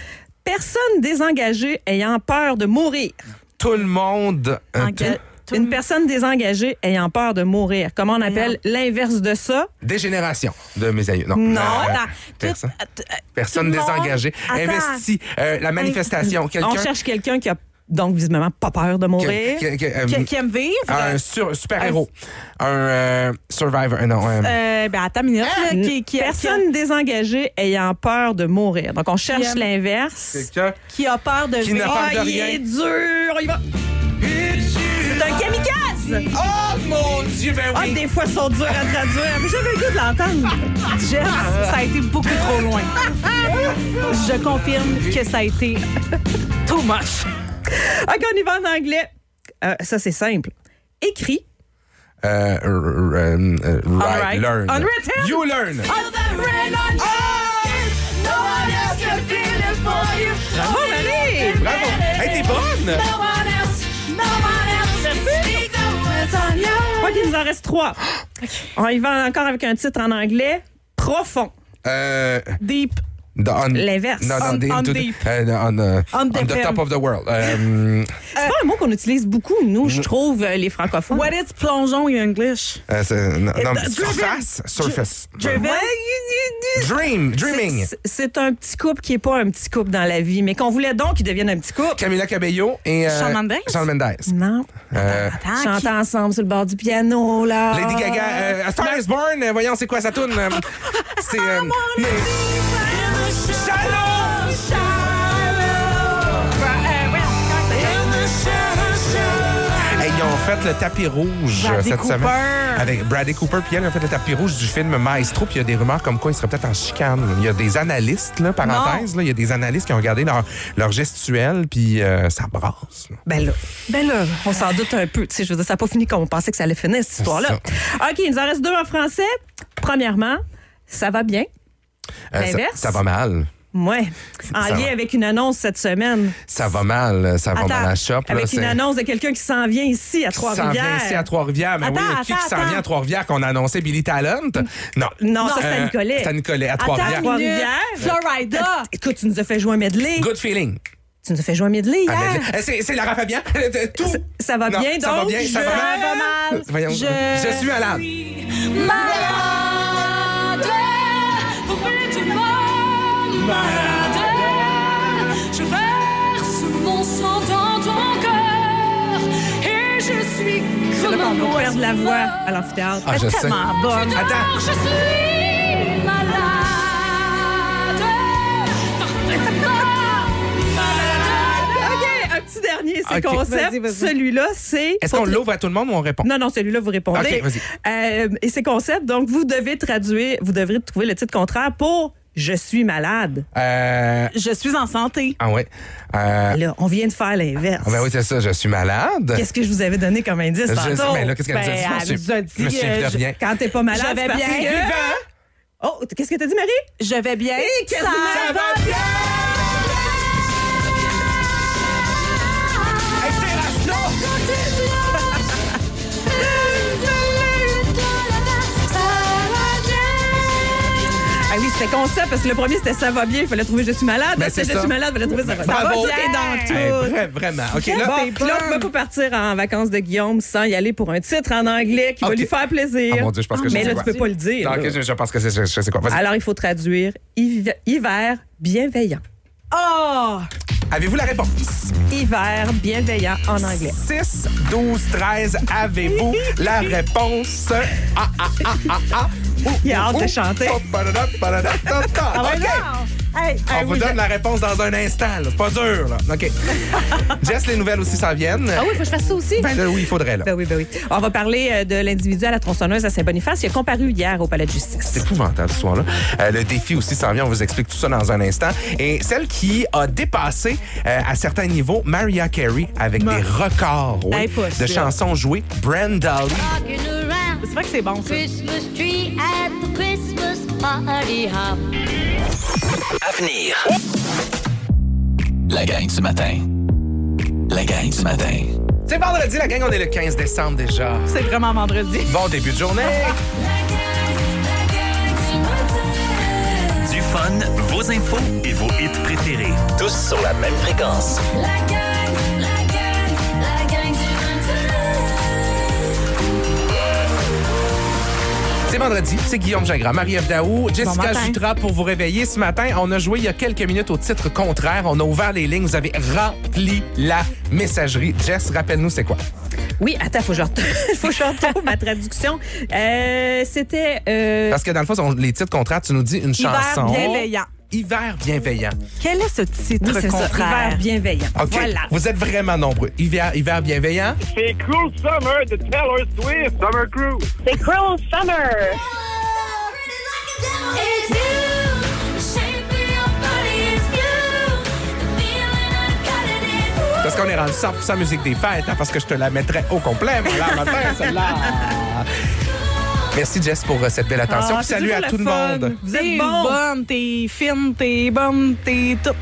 Speaker 7: Personne désengagée ayant peur de mourir.
Speaker 2: Tout le monde. euh,
Speaker 3: Enga- tout-
Speaker 7: Une personne désengagée ayant peur de mourir. Comment on appelle l'inverse de ça?
Speaker 2: Dégénération de mes aïeux. Non.
Speaker 3: Non,
Speaker 2: Euh,
Speaker 3: attends.
Speaker 2: personne.
Speaker 3: Tout- euh,
Speaker 2: Personne
Speaker 3: tout
Speaker 2: désengagée.
Speaker 3: Attends.
Speaker 2: Investi. Euh, la manifestation.
Speaker 7: On cherche quelqu'un qui a donc visiblement pas peur de mourir.
Speaker 2: qui- qui- euh,
Speaker 3: Qui, qui aime vivre.
Speaker 2: un sur- super-héros. Un euh, survivor. euh, non. euh,
Speaker 3: Euh, ben, attends une minute. là, qui, qui,
Speaker 7: Personne désengagée ayant peur de mourir. Donc, on cherche
Speaker 3: aime-
Speaker 7: l'inverse.
Speaker 3: qui, qui a peur de vivre.
Speaker 2: peur
Speaker 7: Ah,
Speaker 2: de
Speaker 7: il
Speaker 2: rien.
Speaker 7: est dur! On y va! C'est un kamikaze!
Speaker 2: Oh mon Dieu, ben
Speaker 7: Ah,
Speaker 2: oui.
Speaker 7: des fois, ils sont durs à traduire. Mais j'avais le goût de l'entendre.
Speaker 3: Jess, ça a été beaucoup trop loin. Je confirme que ça a été too much.
Speaker 7: OK, on y va en anglais. Euh, ça, c'est simple. Écrit.
Speaker 2: Euh, euh, euh, euh, right,
Speaker 3: Alright.
Speaker 2: learn.
Speaker 3: Unwritten.
Speaker 2: You learn.
Speaker 7: Bravo, Marie!
Speaker 2: Bravo. Hey, t'es bonne.
Speaker 7: OK, il nous en reste trois. On y va encore avec un titre en anglais. Profond.
Speaker 2: Euh,
Speaker 3: Deep.
Speaker 7: L'inverse.
Speaker 2: Non, non,
Speaker 3: On-
Speaker 2: the-
Speaker 3: on
Speaker 2: into the-
Speaker 3: deep.
Speaker 2: euh, on, euh,
Speaker 3: On
Speaker 2: on the
Speaker 3: deep.
Speaker 2: top of the world. Euh,
Speaker 7: C'est pas un mot qu'on utilise beaucoup, nous, je trouve, euh, les francophones.
Speaker 3: What is plongeon in English?
Speaker 2: euh, c'est- non, non,
Speaker 3: driven.
Speaker 2: surface. Surface.
Speaker 3: Driven?
Speaker 2: Dream. Dreaming.
Speaker 7: C'est- C'est un petit couple qui est pas un petit couple dans la vie, mais qu'on voulait donc qu'il devienne un petit couple.
Speaker 2: Camila Cabello et. euh,
Speaker 3: Shawn Mendes?
Speaker 2: Shawn Mendes.
Speaker 7: Non.
Speaker 2: Euh,
Speaker 3: Attends,
Speaker 7: Chantent
Speaker 3: qui-
Speaker 7: ensemble sur le bord du piano, là.
Speaker 2: Lady Gaga. euh, A Star is Born. euh, voyons, c'est quoi sa tune? Shallow. Hey, ils ont fait le tapis rouge
Speaker 3: Bradley
Speaker 2: cette
Speaker 3: Cooper.
Speaker 2: semaine. Avec Bradley Cooper, puis elle a fait le tapis rouge du film Maestro, puis il y a des rumeurs comme quoi il serait peut-être en chicane. Il y a des analystes, là, parenthèse, là, il y a des analystes qui ont regardé leur, leur gestuelle, puis euh, ça brasse. là.
Speaker 7: Ben là,
Speaker 3: Ben là,
Speaker 7: on s'en doute un peu. Tu sais, je veux dire, ça n'a pas fini comme on pensait que ça allait finir, cette histoire-là. OK, il nous en reste deux en français. Premièrement, ça va bien?
Speaker 2: Euh, ça, ça va mal.
Speaker 7: Ouais. En
Speaker 2: Ça
Speaker 7: lien
Speaker 2: va.
Speaker 7: avec une annonce cette semaine.
Speaker 2: Ça va mal. Ça va
Speaker 3: Attends,
Speaker 2: mal à la shop. là,
Speaker 7: Avec une
Speaker 2: c'est-
Speaker 7: annonce de quelqu'un qui s'en vient ici à
Speaker 2: qui s'en vient
Speaker 7: Trois-Rivières.
Speaker 2: ici à Trois-Rivières. Mais oui,
Speaker 3: Attends,
Speaker 2: qui, qui
Speaker 3: attends,
Speaker 2: s'en vient à
Speaker 3: attends.
Speaker 2: Trois-Rivières qu'on a annoncé Billy Talent? Non.
Speaker 7: Non, ça, c'est à
Speaker 2: Euh,
Speaker 7: Nicolet.
Speaker 2: C'est à Nicolet, à
Speaker 3: attends
Speaker 2: Trois-Rivières.
Speaker 3: une.
Speaker 7: Trois-Rivières.
Speaker 3: Florida.
Speaker 7: Écoute, tu nous as fait jouer un medley.
Speaker 2: Good feeling.
Speaker 7: Tu nous as fait jouer un medley hier.
Speaker 2: Ah, euh, C'est c'est Lara Fabian. Euh, euh, Tout.
Speaker 7: Ça va
Speaker 2: Non,
Speaker 7: bien,
Speaker 2: Ça va
Speaker 7: donc,
Speaker 2: bien, ça va
Speaker 7: je-
Speaker 2: mal.
Speaker 3: Ça va mal.
Speaker 2: Voyons,
Speaker 3: Je-
Speaker 2: je suis malade.
Speaker 9: Je verse mon sang dans ton cœur et je suis comme un
Speaker 7: perdre la voix à l'amphithéâtre.
Speaker 2: Ah, je sais.
Speaker 3: Tellement bonne.
Speaker 2: Attends.
Speaker 9: Je suis malade, parfaitement malade.
Speaker 7: OK, un petit dernier, c'est concept. Celui-là, c'est...
Speaker 2: Est-ce qu'on l'ouvre à tout le monde ou on répond?
Speaker 7: Non, non, celui-là, vous répondez.
Speaker 2: OK, vas-y.
Speaker 7: Euh, et c'est concept, donc vous devez traduire, vous devrez trouver le titre contraire pour « Je suis malade
Speaker 2: Euh,
Speaker 3: Je suis en santé.
Speaker 2: ah ouais. Euh, ».
Speaker 7: Là, on vient de faire l'inverse.
Speaker 2: ah ben oui, c'est ça. Je suis malade.
Speaker 7: Qu'est-ce que je vous avais donné comme indice
Speaker 2: Je
Speaker 7: tantôt?
Speaker 2: mais là, qu'est-ce qu'elle nous a dit?
Speaker 3: Ben,
Speaker 2: Je me
Speaker 3: elle
Speaker 2: suis-
Speaker 3: nous a dit,
Speaker 2: je
Speaker 3: euh, je-.
Speaker 7: Quand t'es pas malade,
Speaker 3: Je vais bien.
Speaker 7: que- Oh, qu'est-ce que t'as dit, Marie?
Speaker 3: Je vais bien.
Speaker 7: quasiment.
Speaker 3: ça va bien.
Speaker 7: Ah oui, c'était concept parce que le premier, c'était ça va bien, il fallait trouver je suis malade.
Speaker 2: Ben, c'est
Speaker 7: je
Speaker 2: ça.
Speaker 7: suis malade, il fallait trouver ça va, ça va bien dans tout.
Speaker 2: Hey, vra- vraiment. OK, là,
Speaker 7: Bon, puis là, on peut pas partir en vacances de Guillaume sans y aller pour un titre en anglais qui va
Speaker 2: Ok.
Speaker 7: lui faire plaisir.
Speaker 2: Ah, mon Dieu, je pense que je
Speaker 7: Mais
Speaker 2: sais
Speaker 7: là,
Speaker 2: quoi.
Speaker 7: tu peux pas le dire.
Speaker 2: Non,
Speaker 7: là.
Speaker 2: OK, je, je pense que c'est, je, je sais quoi. Vas-y.
Speaker 7: Alors, il faut traduire hiver, hiver bienveillant.
Speaker 3: Oh!
Speaker 2: Avez-vous la réponse?
Speaker 7: Hiver bienveillant en anglais.
Speaker 2: 6, 12, 13, avez-vous la réponse? Ah, ah, ah, ah, ah. Ouh,
Speaker 7: Il a
Speaker 2: ouh,
Speaker 7: hâte de chanter.
Speaker 2: Oh, badada, badada, ta, ta.
Speaker 3: Ah ouais,
Speaker 2: OK.
Speaker 3: non. Hey,
Speaker 2: On vous
Speaker 3: oui,
Speaker 2: donne
Speaker 3: je-
Speaker 2: la réponse dans un instant. là. C'est pas dur, là. OK. Jess, les nouvelles aussi s'en viennent.
Speaker 7: Ah oui, faut que je fasse ça aussi.
Speaker 2: Ben là, oui, il faudrait, là.
Speaker 7: Ben oui, ben oui. On va parler euh, de l'individu à la tronçonneuse à Saint-Boniface. Il a comparu hier au palais de justice.
Speaker 2: C'est épouvantable ce soir-là. Euh, le défi aussi s'en vient, on vous explique tout ça dans un instant. Et celle qui a dépassé euh, à certains niveaux Mariah Carey avec des records oui, de chansons jouées, Brenda Lee.
Speaker 3: C'est vrai que c'est bon, ça.
Speaker 9: Christmas tree at the Christmas party hop.
Speaker 4: Avenir. La gang du matin. La gang du matin.
Speaker 2: C'est vendredi, la gang, on est le 15 décembre déjà.
Speaker 3: C'est vraiment vendredi.
Speaker 2: Bon début de journée.
Speaker 10: fun, vos infos et vos hits préférés.
Speaker 4: Tous sur la même fréquence.
Speaker 2: C'est vendredi, c'est Guillaume Gingras, Marie-Ève Daou, Jessica
Speaker 3: matin.
Speaker 2: Jutra pour vous réveiller ce matin. On a joué il y a quelques minutes au titre contraire. On a ouvert les lignes. Vous avez rempli la messagerie. Jess, rappelle-nous c'est quoi?
Speaker 7: Oui, attends, faut que je retourne, faut que je retrouve ma traduction. Euh, C'était. euh,
Speaker 2: Parce que dans le fond, on- les titres contraires, tu nous dis une
Speaker 3: Hiver
Speaker 2: chanson.
Speaker 3: bienveillant.
Speaker 2: Hiver bienveillant.
Speaker 3: Quel est ce titre
Speaker 7: oui, c'est ça,
Speaker 3: contraire?
Speaker 7: hiver bienveillant.
Speaker 2: OK.
Speaker 7: Voilà.
Speaker 2: Vous êtes vraiment nombreux. Hiver, hiver bienveillant.
Speaker 11: C'est Cruel Summer de Taylor Swift. Summer Cruise.
Speaker 6: C'est Cruel Summer.
Speaker 2: Parce qu'on est rendu 100% musique des fêtes, hein, parce que je te la mettrais au complet, moi, là, matin, celle-là. Merci, Jess, pour euh, cette belle attention.
Speaker 3: Ah,
Speaker 2: Puis salut à tout le
Speaker 3: fun.
Speaker 2: monde.
Speaker 7: Vous
Speaker 3: T'es
Speaker 7: êtes bon.
Speaker 3: bonne, t'es fine, t'es bonne, t'es toute.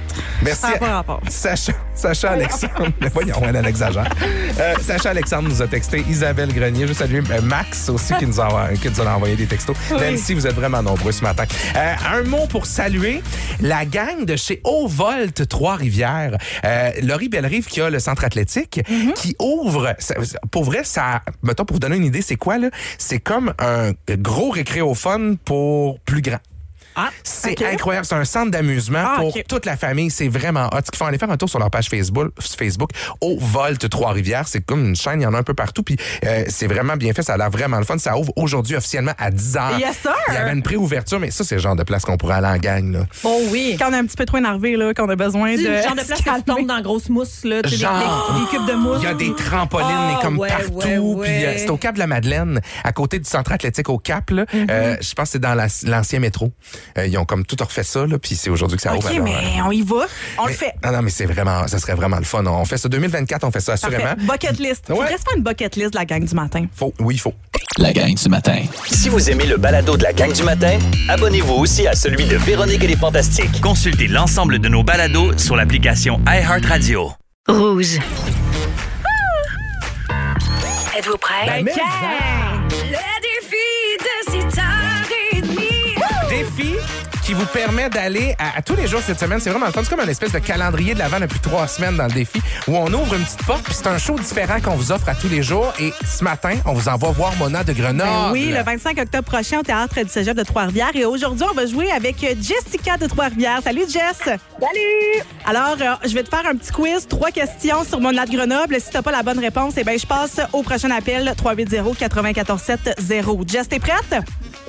Speaker 2: Merci.
Speaker 3: Ça n'a pas rapport.
Speaker 2: Sacha, Sacha Alexandre. Mais Voyons, elle, exagère. Euh, Sacha Alexandre nous a texté. Isabelle Grenier. Je salue euh, Max aussi qui nous, a, qui nous a envoyé des textos. Nancy, vous êtes vraiment nombreux ce matin. Euh, un mot pour saluer la gang de chez Volt Trois-Rivières. Euh, Laurie Bellerive qui a le centre athlétique qui ouvre. Pour vrai, ça. Mettons, pour vous donner une idée, c'est quoi, là? C'est comme un gros récréophone pour plus grand.
Speaker 3: Ah,
Speaker 2: C'est incroyable. C'est un centre d'amusement
Speaker 3: Ah,
Speaker 2: pour toute la famille. C'est vraiment hot. Il faut aller faire un tour sur leur page Facebook. Facebook au Volt Trois-Rivières. C'est comme une chaîne. Il y en a un peu partout. Puis euh, c'est vraiment bien fait. Ça a l'air vraiment le fun. Ça ouvre aujourd'hui officiellement à 10 h.
Speaker 3: Yes, sir.
Speaker 2: Il y avait une préouverture, mais ça, c'est le genre de place qu'on pourrait aller en gang. Là.
Speaker 7: Oh oui.
Speaker 3: Quand on est un petit peu trop énervé, là, qu'on a besoin de.
Speaker 7: le genre de place que tu tombes dans grosse mousse, là. tu sais, des-
Speaker 2: Genre.
Speaker 7: Des, des cubes de mousse.
Speaker 2: Il y a des trampolines
Speaker 7: Ah,
Speaker 2: mais comme
Speaker 7: ouais,
Speaker 2: partout.
Speaker 7: ouais, ouais.
Speaker 2: Puis euh, c'est au Cap de la Madeleine, à côté du centre athlétique au Cap. là.
Speaker 3: Mm-hmm.
Speaker 2: Euh, je pense que c'est dans la- l'ancien métro. Euh, ils ont comme tout refait ça. Là, puis c'est aujourd'hui que ça ouvre.
Speaker 3: OK, mais
Speaker 2: euh,
Speaker 3: on y va. On le fait.
Speaker 2: Non, non, mais c'est vraiment, ça serait vraiment le fun. On fait ça 2024, on fait ça assurément.
Speaker 3: Parfait. Bucket list.
Speaker 2: Ouais.
Speaker 3: se faire une bucket list de la gang du matin.
Speaker 2: Faut, oui, il faut.
Speaker 4: La gang du matin. Si vous aimez le balado de la gang du matin, abonnez-vous aussi à celui de Véronique et les Fantastiques.
Speaker 10: Consultez l'ensemble de nos balados sur l'application iHeartRadio.
Speaker 1: Rouge. Êtes-vous prêts?
Speaker 2: Ben,
Speaker 9: Défi
Speaker 2: qui vous permet d'aller à, à tous les jours cette semaine. C'est vraiment le fun. C'est comme une espèce de calendrier de l'avant depuis trois semaines dans le défi où on ouvre une petite porte puis c'est un show différent qu'on vous offre à tous les jours. Et ce matin, on vous envoie voir Mona de Grenoble.
Speaker 3: Ben oui, le 25 octobre prochain au Théâtre du Cégep de Trois-Rivières. Et aujourd'hui, on va jouer avec Jessica de Trois-Rivières. Salut, Jess!
Speaker 6: Salut!
Speaker 3: Alors, euh, je vais te faire un petit quiz. Trois questions sur Mona de Grenoble. Si t'as pas la bonne réponse, eh ben, je passe au prochain appel 380-947-0. Jess, t'es prête?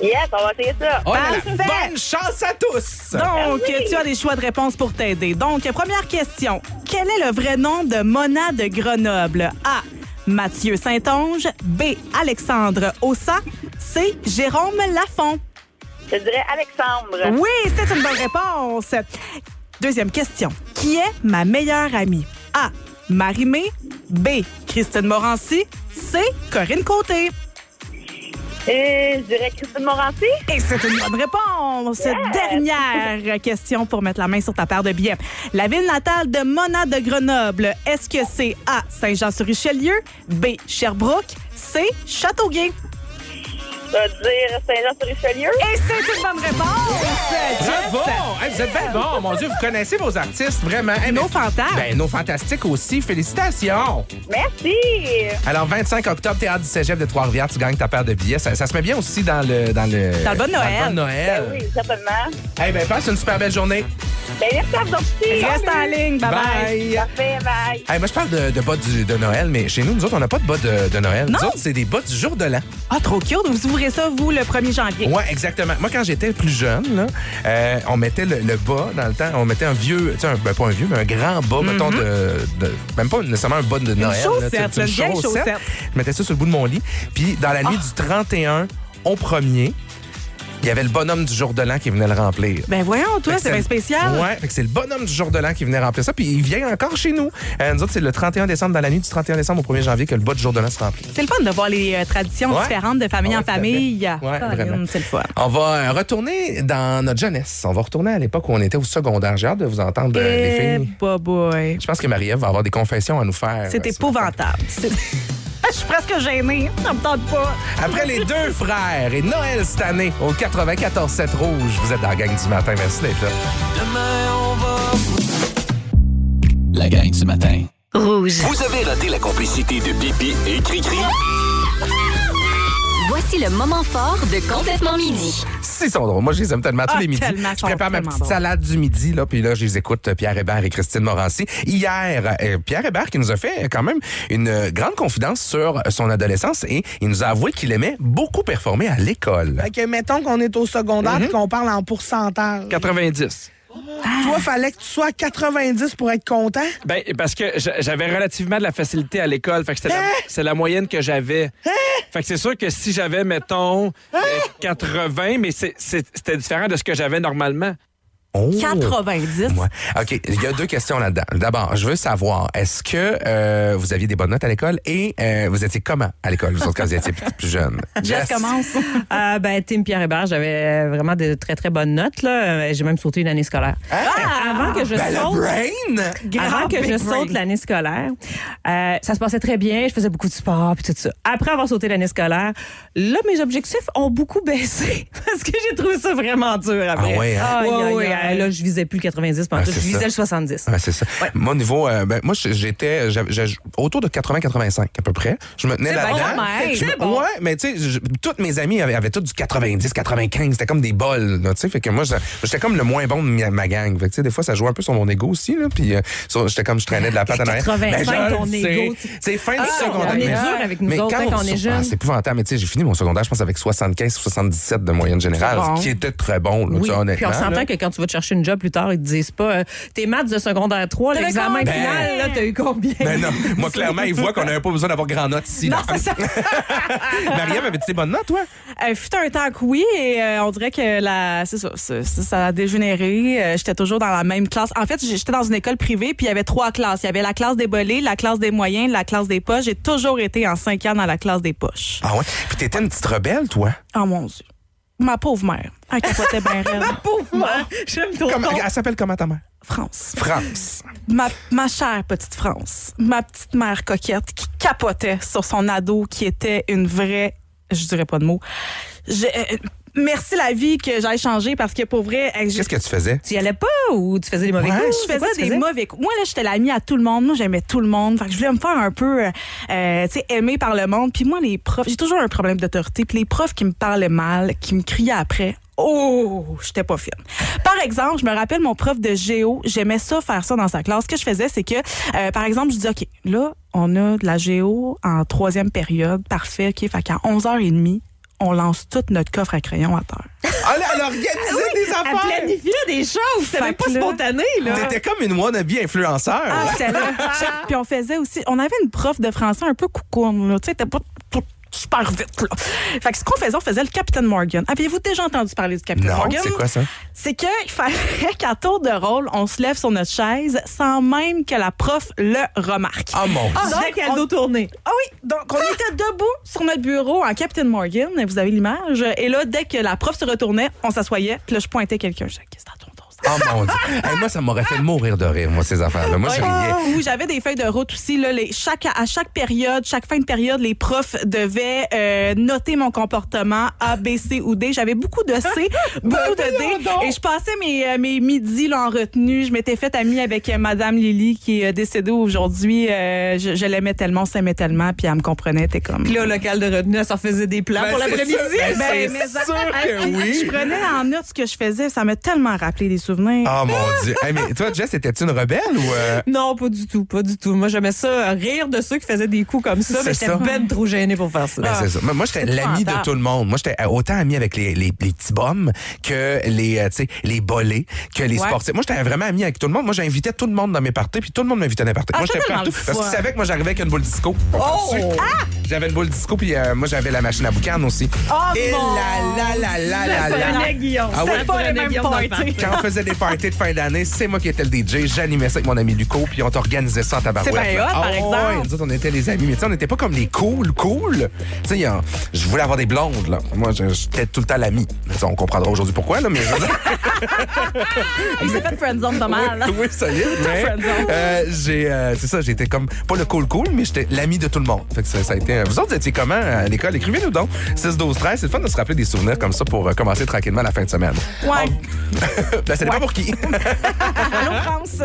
Speaker 6: Yes, on va essayer ça.
Speaker 2: Oh là là,
Speaker 3: Parfait.
Speaker 2: bonne chance à tous!
Speaker 3: Donc, tu as des choix de réponse pour t'aider. Donc, première question. Quel est le vrai nom de Mona de Grenoble? A. Mathieu Saint-Onge. B. Alexandre Ossa. C. Jérôme Lafont.
Speaker 6: Je dirais Alexandre.
Speaker 3: Oui, c'est une bonne réponse. Deuxième question. Qui est ma meilleure amie? A. Marie-Mé. B. Christine Morancy. C. Corinne Côté.
Speaker 6: Et je dirais Christine Morancy.
Speaker 3: Et c'est une bonne réponse. Dernière question pour mettre la main sur ta paire de billets. La ville natale de Mona de Grenoble, est-ce que c'est A. Saint-Jean-sur-Richelieu, B. Sherbrooke, C. Châteauguay?
Speaker 6: Je vais dire Saint-Jean-sur-Richelieu?
Speaker 3: Et c'est une bonne réponse.
Speaker 2: Bravo! Hey, vous êtes bien bon, mon Dieu, vous connaissez vos artistes, vraiment. Hey,
Speaker 3: Nos fantasmes.
Speaker 2: Ben, nos fantastiques aussi. Félicitations!
Speaker 6: Merci.
Speaker 2: Alors, 25 octobre, Théâtre du Cégep de Trois-Rivières, tu gagnes ta paire de billets. Ça, ça se met bien aussi dans le... Dans le,
Speaker 3: Dans le bon Noël.
Speaker 2: Dans le bon Noël.
Speaker 6: Oui, certainement.
Speaker 2: Eh ben, passe une super belle journée.
Speaker 6: Ben, merci à vous aussi.
Speaker 3: Reste en ligne. Bye bye.
Speaker 6: Parfait, bye.
Speaker 2: Hey, moi, je parle de, de bas du- de Noël, mais chez nous, nous autres, on n'a pas de bas de, de Noël.
Speaker 3: Non.
Speaker 2: Nous autres, c'est des bas du jour de l'an.
Speaker 3: Ah, trop cute. Vous ouvrez ça, vous, le 1er janvier.
Speaker 2: Ouais, exactement. Moi, quand j'étais plus jeune, là, euh, on mettait le, le bas dans le temps. On mettait un vieux, tu sais, ben, pas un vieux, mais un grand bas, mettons, de, de- Même pas nécessairement un bas de Noël. là,
Speaker 3: chaussette,
Speaker 2: sais,
Speaker 3: une vieille chaussette.
Speaker 2: Je mettais ça sur le bout de mon lit. Puis, dans la nuit du 31 au 1er, il y avait le bonhomme du jour de l'an qui venait le remplir.
Speaker 3: Ben voyons, toi, c'est bien spécial.
Speaker 2: Ouais, fait que c'est le bonhomme du jour de l'an qui venait remplir ça, puis il vient encore chez nous. Euh, nous autres, c'est le 31 décembre, dans la nuit du 31 décembre au 1er janvier, que le bas du jour de l'an se remplit.
Speaker 3: C'est le fun de voir les euh, traditions
Speaker 2: Ouais.
Speaker 3: différentes de famille
Speaker 2: Ouais,
Speaker 3: en
Speaker 2: tout à fait.
Speaker 3: famille.
Speaker 2: Ouais,
Speaker 3: Ah,
Speaker 2: vraiment.
Speaker 3: C'est le fun.
Speaker 2: On va euh, retourner dans notre jeunesse. On va retourner à l'époque où on était au secondaire. J'ai hâte de vous entendre, euh, les
Speaker 3: Eh,
Speaker 2: filles.
Speaker 3: bah, boy.
Speaker 2: Je pense que Marie-Ève va avoir des confessions à nous faire.
Speaker 3: C'est
Speaker 2: euh, ce matin.
Speaker 3: épouvantable. C'est- Je suis presque gênée. Ça me tente pas.
Speaker 2: Après les deux frères et Noël cette année au 94-7 Rouge, vous êtes dans la gang du matin. Merci d'être là.
Speaker 10: La gang du matin.
Speaker 1: Rouge.
Speaker 12: Vous avez raté la complicité de Bibi et Cricri?
Speaker 1: Voici le moment fort de Complètement Midi.
Speaker 2: Si, ils sont drôles. Moi, je les aime tellement tous
Speaker 3: Ah,
Speaker 2: les midis. Je prépare ma petite salade du midi, là, puis là, je les écoute, Pierre Hébert et Christine Morancy. Hier, euh, Pierre Hébert qui nous a fait quand même une euh, grande confidence sur son adolescence et il nous a avoué qu'il aimait beaucoup performer à l'école.
Speaker 13: Fait que mettons qu'on est au secondaire
Speaker 2: Mhm.
Speaker 13: et qu'on parle en pourcentage.
Speaker 14: 90.
Speaker 13: Toi, fallait que tu sois à 90 pour être content.
Speaker 14: Ben, parce que j'a- j'avais relativement de la facilité à l'école. Fait que c'était la,
Speaker 13: Hein?
Speaker 14: c'est la moyenne que j'avais. Fait que c'est sûr que si j'avais, mettons,
Speaker 13: Hein?
Speaker 14: euh, 80, mais c'était différent de ce que j'avais normalement.
Speaker 2: Oh.
Speaker 3: 90.
Speaker 2: Ouais. OK, il y a deux questions là-dedans. D'abord, je veux savoir, est-ce que euh, vous aviez des bonnes notes à l'école et euh, vous étiez comment à l'école, vous autres, quand vous étiez plus, plus jeune?
Speaker 3: Jess commence.
Speaker 7: Euh, ben, Tim Pierre Hébert, j'avais euh, vraiment de très, très bonnes notes. là. J'ai même sauté une année scolaire. Avant que je
Speaker 2: Ben, le
Speaker 7: saute.
Speaker 2: brain!
Speaker 7: Avant que je saute l'année scolaire, euh, ça se passait très bien. Je faisais beaucoup de sport puis tout ça. Après avoir sauté l'année scolaire, là, mes objectifs ont beaucoup baissé parce que j'ai trouvé ça vraiment dur après.
Speaker 2: Ah ouais, hein?
Speaker 7: Là, je visais plus le 90,
Speaker 2: Ah,
Speaker 7: je
Speaker 2: c'est
Speaker 7: visais
Speaker 2: ça.
Speaker 7: le 70.
Speaker 2: Ouais, c'est ça. Moi, au niveau, euh, ben, moi, j'étais autour de 80-85 à peu près. Je me tenais
Speaker 3: C'est
Speaker 2: là-dedans.
Speaker 3: bon,
Speaker 2: me-
Speaker 3: c'est bon.
Speaker 2: Ouais, mais tu sais, toutes mes amies avaient, avaient toutes du 90, 95. C'était comme des bols, tu sais. Fait que moi, j'étais comme le moins bon de ma, ma gang. Fait que, des fois, ça jouait un peu sur mon ego aussi, là. Puis, euh, j'étais comme, je traînais de la patte en arrière.
Speaker 7: 85,
Speaker 2: Ben, je
Speaker 7: ton ego,
Speaker 2: sais, fin du
Speaker 7: Ah,
Speaker 2: secondaire.
Speaker 7: on est dur avec nous
Speaker 2: mais
Speaker 7: autres, hein, quand on est
Speaker 2: Ah,
Speaker 7: jeune.
Speaker 2: c'est épouvantable. Mais tu sais, j'ai fini mon secondaire, je pense, avec 75, 77 de moyenne générale,
Speaker 3: C'est
Speaker 2: ce qui était très bon, là, honnêtement.
Speaker 7: puis on s'entend que quand tu vas te chercher une job plus tard, ils te disent pas euh, tes maths de secondaire 3,
Speaker 3: T'avais
Speaker 7: l'examen final, là, t'as eu combien?
Speaker 2: Ben non, moi clairement, ils voient qu'on n'avait pas besoin d'avoir grand note ici.
Speaker 3: Non, c'est ça.
Speaker 2: Marie-Ève, avais-tu des bonnes notes, toi?
Speaker 3: Euh, fut un temps que oui, et euh, on dirait que la, c'est ça, ça, ça- ça a dégénéré. Euh, j'étais toujours dans la même classe. En fait, j'étais dans une école privée, puis il y avait trois classes. Il y avait la classe des bolés, la classe des moyens, la classe des poches. J'ai toujours été en cinq ans dans la classe des poches.
Speaker 2: Ah ouais? Puis t'étais une petite rebelle, toi?
Speaker 3: Oh mon Dieu. Ma pauvre mère. Elle capotait bien raide.
Speaker 7: Pauvre mère, j'aime ton
Speaker 2: elle s'appelle comment ta mère?
Speaker 3: France.
Speaker 2: France.
Speaker 3: Ma, ma chère petite France. Ma petite mère coquette qui capotait sur son ado qui était une vraie, je dirais pas de mots. Je- euh, merci la vie que j'ai changé parce que pour vrai,
Speaker 2: Qu'est-ce que tu faisais?
Speaker 7: Tu y allais pas ou tu faisais des mauvais
Speaker 2: Ouais,
Speaker 7: coups?
Speaker 3: je
Speaker 7: quoi
Speaker 3: faisais des mauvais coups. Moi, là, j'étais l'amie à tout le monde. Moi, j'aimais tout le monde. Fait que je voulais me faire un peu, euh, euh, tu sais, aimer par le monde. Puis moi, les profs, j'ai toujours un problème d'autorité. Puis les profs qui me parlaient mal, qui me criaient après, oh, j'étais pas fine. Par exemple, je me rappelle mon prof de géo, j'aimais ça, faire ça dans sa classe. Ce que je faisais, c'est que, euh, par exemple, je dis, OK, là, on a de la géo en troisième période. Parfait, OK. Fait qu'à 11h30, on lance tout notre coffre à crayon à terre.
Speaker 2: Ah, elle, elle organisait des
Speaker 7: Elle
Speaker 2: affaires!
Speaker 7: planifiait des choses, c'était même pas
Speaker 3: là-
Speaker 7: spontané, là.
Speaker 2: T'étais comme une wannabe influenceur.
Speaker 3: Ah, là. Puis on faisait aussi, on avait une prof de français un peu coucoune, là. Tu sais, t'es pas pas super vite, là. Fait que ce qu'on faisait, on faisait le Capitaine Morgan. Aviez-vous déjà entendu parler du Capitaine
Speaker 2: non,
Speaker 3: Morgan?
Speaker 2: c'est quoi ça?
Speaker 3: C'est qu'il fallait qu'à tour de rôle, on se lève sur notre chaise sans même que la prof le remarque.
Speaker 2: Ah, mon
Speaker 3: Ah,
Speaker 2: Dieu.
Speaker 7: qu'elle
Speaker 3: on-
Speaker 7: doit tourner.
Speaker 3: ah oui, donc on était debout sur notre bureau en Captain Morgan, vous avez l'image. Et là, dès que la prof se retournait, on s'assoyait, puis là, je pointais quelqu'un. Je disais, qu'est-ce que
Speaker 2: Oh mon Dieu. Hey, moi, ça m'aurait fait mourir de rire, moi, ces affaires-là. Moi, je
Speaker 3: Ah,
Speaker 2: riais.
Speaker 3: oui, j'avais des feuilles de route aussi. Là, les, chaque, à chaque période, chaque fin de période, les profs devaient euh, noter mon comportement A, B, C ou D. J'avais beaucoup de C, beaucoup de D. Et je passais mes, euh, mes midis là, en retenue. Je m'étais faite amie avec euh, Madame Lily qui est euh, décédée aujourd'hui. Euh, je je l'aimais tellement, on s'aimait tellement, puis elle me comprenait. T'es comme...
Speaker 7: Puis là, au local de retenue, elle s'en faisait des plans
Speaker 2: Ben,
Speaker 7: pour l'après-midi.
Speaker 2: ben,
Speaker 3: Ben,
Speaker 2: sûr que oui.
Speaker 3: Je prenais en note ce que je faisais. Ça m'a tellement rappelé des
Speaker 2: Oh mon Dieu. Hey, mais toi, Jess, étais-tu une rebelle ou. euh,
Speaker 7: Non, pas du tout, pas du tout. Moi, j'aimais ça, rire de ceux qui faisaient des coups comme ça, mais j'étais ben trop gênée pour faire ça.
Speaker 2: Ben, c'est ça. Moi, j'étais l'ami de tout le monde. Moi, j'étais autant ami avec les, les, les petits bums que les, euh, tu sais, les bolés, que les
Speaker 3: Ouais.
Speaker 2: sportifs. Moi, j'étais vraiment ami avec tout le monde. Moi, j'invitais tout le monde dans mes parties, puis tout le monde m'invitait dans mes parties.
Speaker 3: Ah,
Speaker 2: moi, j'étais partout. Parce que tu
Speaker 3: fun.
Speaker 2: savais que moi, j'arrivais avec une boule disco.
Speaker 7: Oh!
Speaker 3: Ah!
Speaker 2: J'avais une boule disco, puis euh, moi, j'avais la machine à boucan aussi.
Speaker 3: Oh
Speaker 2: Et
Speaker 3: mon
Speaker 2: la, la, la, la, la,
Speaker 7: Ça
Speaker 2: la.
Speaker 7: prenait Guillaume.
Speaker 2: Ah ouais?
Speaker 3: Pas les mêmes.
Speaker 2: Quand on faisait des parties de fin d'année, c'est moi qui étais le DJ. J'animais ça avec mon ami Luco, puis on t'organisait ça en tabarouette.
Speaker 3: C'est bien hot, par
Speaker 2: Ah ouais,
Speaker 3: exemple.
Speaker 2: nous autres, on était les amis. Mais tu sais, on n'était pas comme les cool, cool. Tu sais, je voulais avoir des blondes, là. Moi, j'étais tout le temps l'ami. On comprendra aujourd'hui pourquoi, là, mais je
Speaker 3: Il s'est fait friendzone de mal.
Speaker 2: oui, oui, ça y est. Mais, euh, j'ai, euh, c'est ça, j'étais comme, pas le cool cool, mais j'étais l'ami de tout le monde. Fait que ça, ça a été, vous autres, vous étiez comment à l'école? Écrivez-nous donc. 6, 12, 13. C'est le fun de se rappeler des souvenirs comme ça pour euh, commencer tranquillement la fin de semaine.
Speaker 3: Ouais.
Speaker 2: dépend pour qui?
Speaker 3: Allô, France.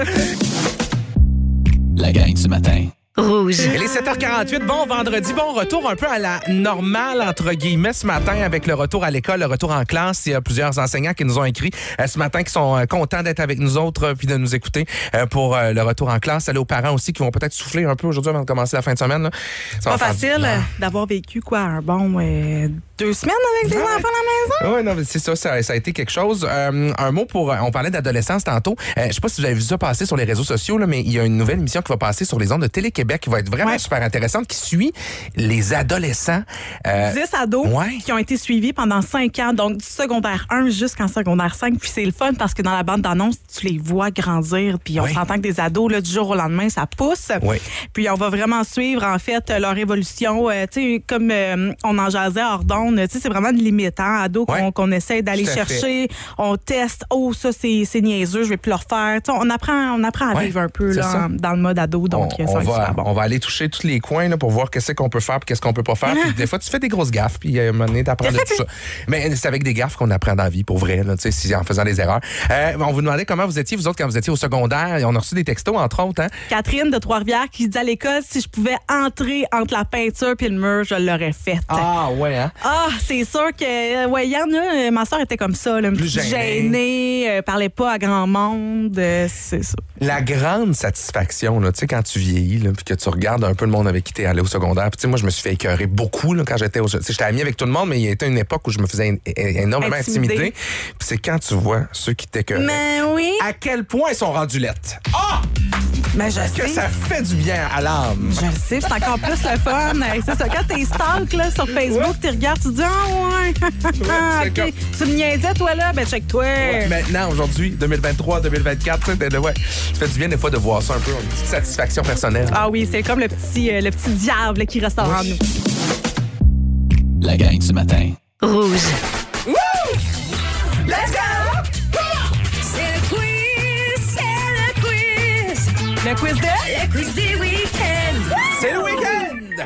Speaker 10: La gang du matin.
Speaker 1: Rouge.
Speaker 2: Il est 7h48. Bon vendredi. Bon retour un peu à la normale, entre guillemets, ce matin avec le retour à l'école, le retour en classe. Il y a plusieurs enseignants qui nous ont écrit euh, ce matin qui sont euh, contents d'être avec nous autres euh, puis de nous écouter pour le retour en classe. Salut aux parents aussi qui vont peut-être souffler un peu aujourd'hui avant de commencer la fin de semaine. va
Speaker 3: Pas facile d'avoir vécu quoi un bon euh, deux semaines avec des
Speaker 2: Ouais.
Speaker 3: enfants à la maison.
Speaker 2: Oui, non, mais c'est ça, ça, ça a été quelque chose. Euh, un mot pour. On parlait d'adolescence tantôt. Euh, je sais pas si vous avez vu ça passer sur les réseaux sociaux, là, mais il y a une nouvelle émission qui va passer sur les ondes de Télé-Québec qui va être vraiment
Speaker 3: Ouais.
Speaker 2: super intéressante, qui suit les adolescents. euh,
Speaker 3: 10 ados
Speaker 2: ouais.
Speaker 3: qui ont été suivis pendant 5 ans, donc du secondaire 1 jusqu'en secondaire 5. Puis c'est le fun parce que dans la bande d'annonce, tu les vois grandir. Puis on s'entend que des ados, là, du jour au lendemain, ça pousse. Puis on va vraiment suivre, en fait, leur évolution. Euh, tu sais, comme euh, on en jasait hors d'onde, tu sais, c'est vraiment limitant, ados qu'on qu'on essaie d'aller
Speaker 2: fait.
Speaker 3: chercher. On teste. Oh, ça, c'est niaiseux, je vais plus le refaire. Tu sais, on apprend, on apprend à vivre un peu là, dans le mode ado. Donc,
Speaker 2: on,
Speaker 3: ça
Speaker 2: on
Speaker 3: va être
Speaker 2: va,
Speaker 3: super bon.
Speaker 2: on va aller toucher tous les coins là, pour voir qu'est-ce qu'on peut faire et qu'est-ce qu'on peut pas faire. Puis des fois, tu fais des grosses gaffes, puis à un moment donné, t'apprends de tout ça. Mais c'est avec des gaffes qu'on apprend dans la vie, pour vrai, là, si- en faisant des erreurs. Euh, on vous demandait comment vous étiez, vous autres, quand vous étiez au secondaire. Et on a reçu des textos, entre autres. Hein?
Speaker 3: Catherine de Trois-Rivières qui dit à l'école si je pouvais entrer entre la peinture puis le mur, je l'aurais fait.
Speaker 2: Ah, ouais, hein?
Speaker 3: Ah, c'est sûr que, ouais, Yann, ma soeur était comme ça, là, un
Speaker 2: Plus gênée.
Speaker 3: euh, parlait pas à grand monde, euh, c'est ça.
Speaker 2: La grande satisfaction, tu sais, quand tu vieillis, puis que tu regardes un peu le monde avec qui t'es allé au secondaire. Puis, tu sais, moi, je me suis fait écœurer beaucoup là, quand j'étais au. J'étais ami avec tout le monde, mais il y a été une époque où je me faisais énormément
Speaker 3: Intimider.
Speaker 2: intimider. Puis, c'est quand tu vois ceux qui t'écœuraient.
Speaker 3: Mais oui,
Speaker 2: À quel point ils sont rendus lettres? Ah!
Speaker 3: mais je
Speaker 2: Que
Speaker 3: sais.
Speaker 2: ça fait du bien à l'âme.
Speaker 3: Je le sais, c'est encore plus le fun. C'est ça, quand t'es stalk là, sur Facebook, tu regardes, tu te dis, ah ouais,
Speaker 2: c'est
Speaker 3: OK.
Speaker 2: comme-
Speaker 3: tu me niaisais, toi, là, ben check-toi.
Speaker 2: Maintenant, aujourd'hui, 2023, 2024, tu sais, de- de- ouais, ça fait du bien des fois de voir ça un peu, une petite satisfaction personnelle.
Speaker 3: Ah oui, c'est comme le petit, euh, le petit diable qui ressort en nous.
Speaker 10: La gang du matin.
Speaker 1: Rouge.
Speaker 9: Let's go! C'est le quiz, c'est le quiz.
Speaker 3: Le quiz de...
Speaker 9: Le quiz du week-end.
Speaker 2: C'est le week-end!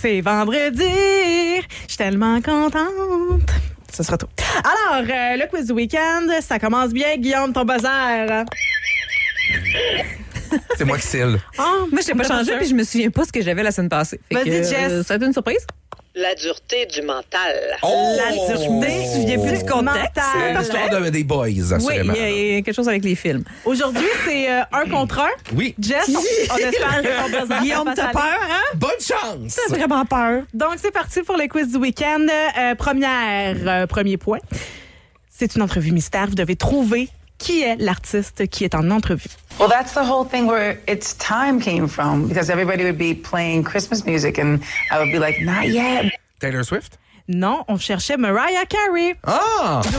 Speaker 3: C'est vendredi. Je suis tellement contente. Ce sera tout. Alors, euh, le quiz du week-end, ça commence bien. Guillaume, ton buzzer.
Speaker 2: C'est moi qui cille.
Speaker 3: Ah,
Speaker 7: Moi, je l'ai pas changé puis je me souviens pas ce que j'avais la semaine passée. Fait
Speaker 3: Vas-y,
Speaker 7: que,
Speaker 3: Jess.
Speaker 7: euh, ça a été une surprise?
Speaker 15: La dureté du mental.
Speaker 2: Oh!
Speaker 3: La dureté.
Speaker 7: Tu te souviens plus du contexte?
Speaker 2: C'est
Speaker 3: Mental.
Speaker 2: l'histoire de- des boys,
Speaker 7: Oui,
Speaker 2: assurément.
Speaker 7: il y, a- il y a quelque chose avec les films.
Speaker 3: Aujourd'hui, c'est euh, un contre un.
Speaker 2: Oui.
Speaker 3: Jess, on, espère que ton buzzer
Speaker 7: Guillaume,
Speaker 3: va
Speaker 7: t'as peur, hein?
Speaker 2: Bonne chance!
Speaker 7: T'as vraiment peur.
Speaker 3: Donc, c'est parti pour le quiz du week-end. Euh, première, euh, premier point. C'est une entrevue mystère. Vous devez trouver qui est l'artiste qui est en entrevue?
Speaker 16: Well, that's the whole thing where its time came from because everybody would be playing Christmas music and I would be like, not yet.
Speaker 2: Taylor Swift?
Speaker 3: Non, on cherchait Mariah Carey.
Speaker 2: Ah!
Speaker 3: J'ai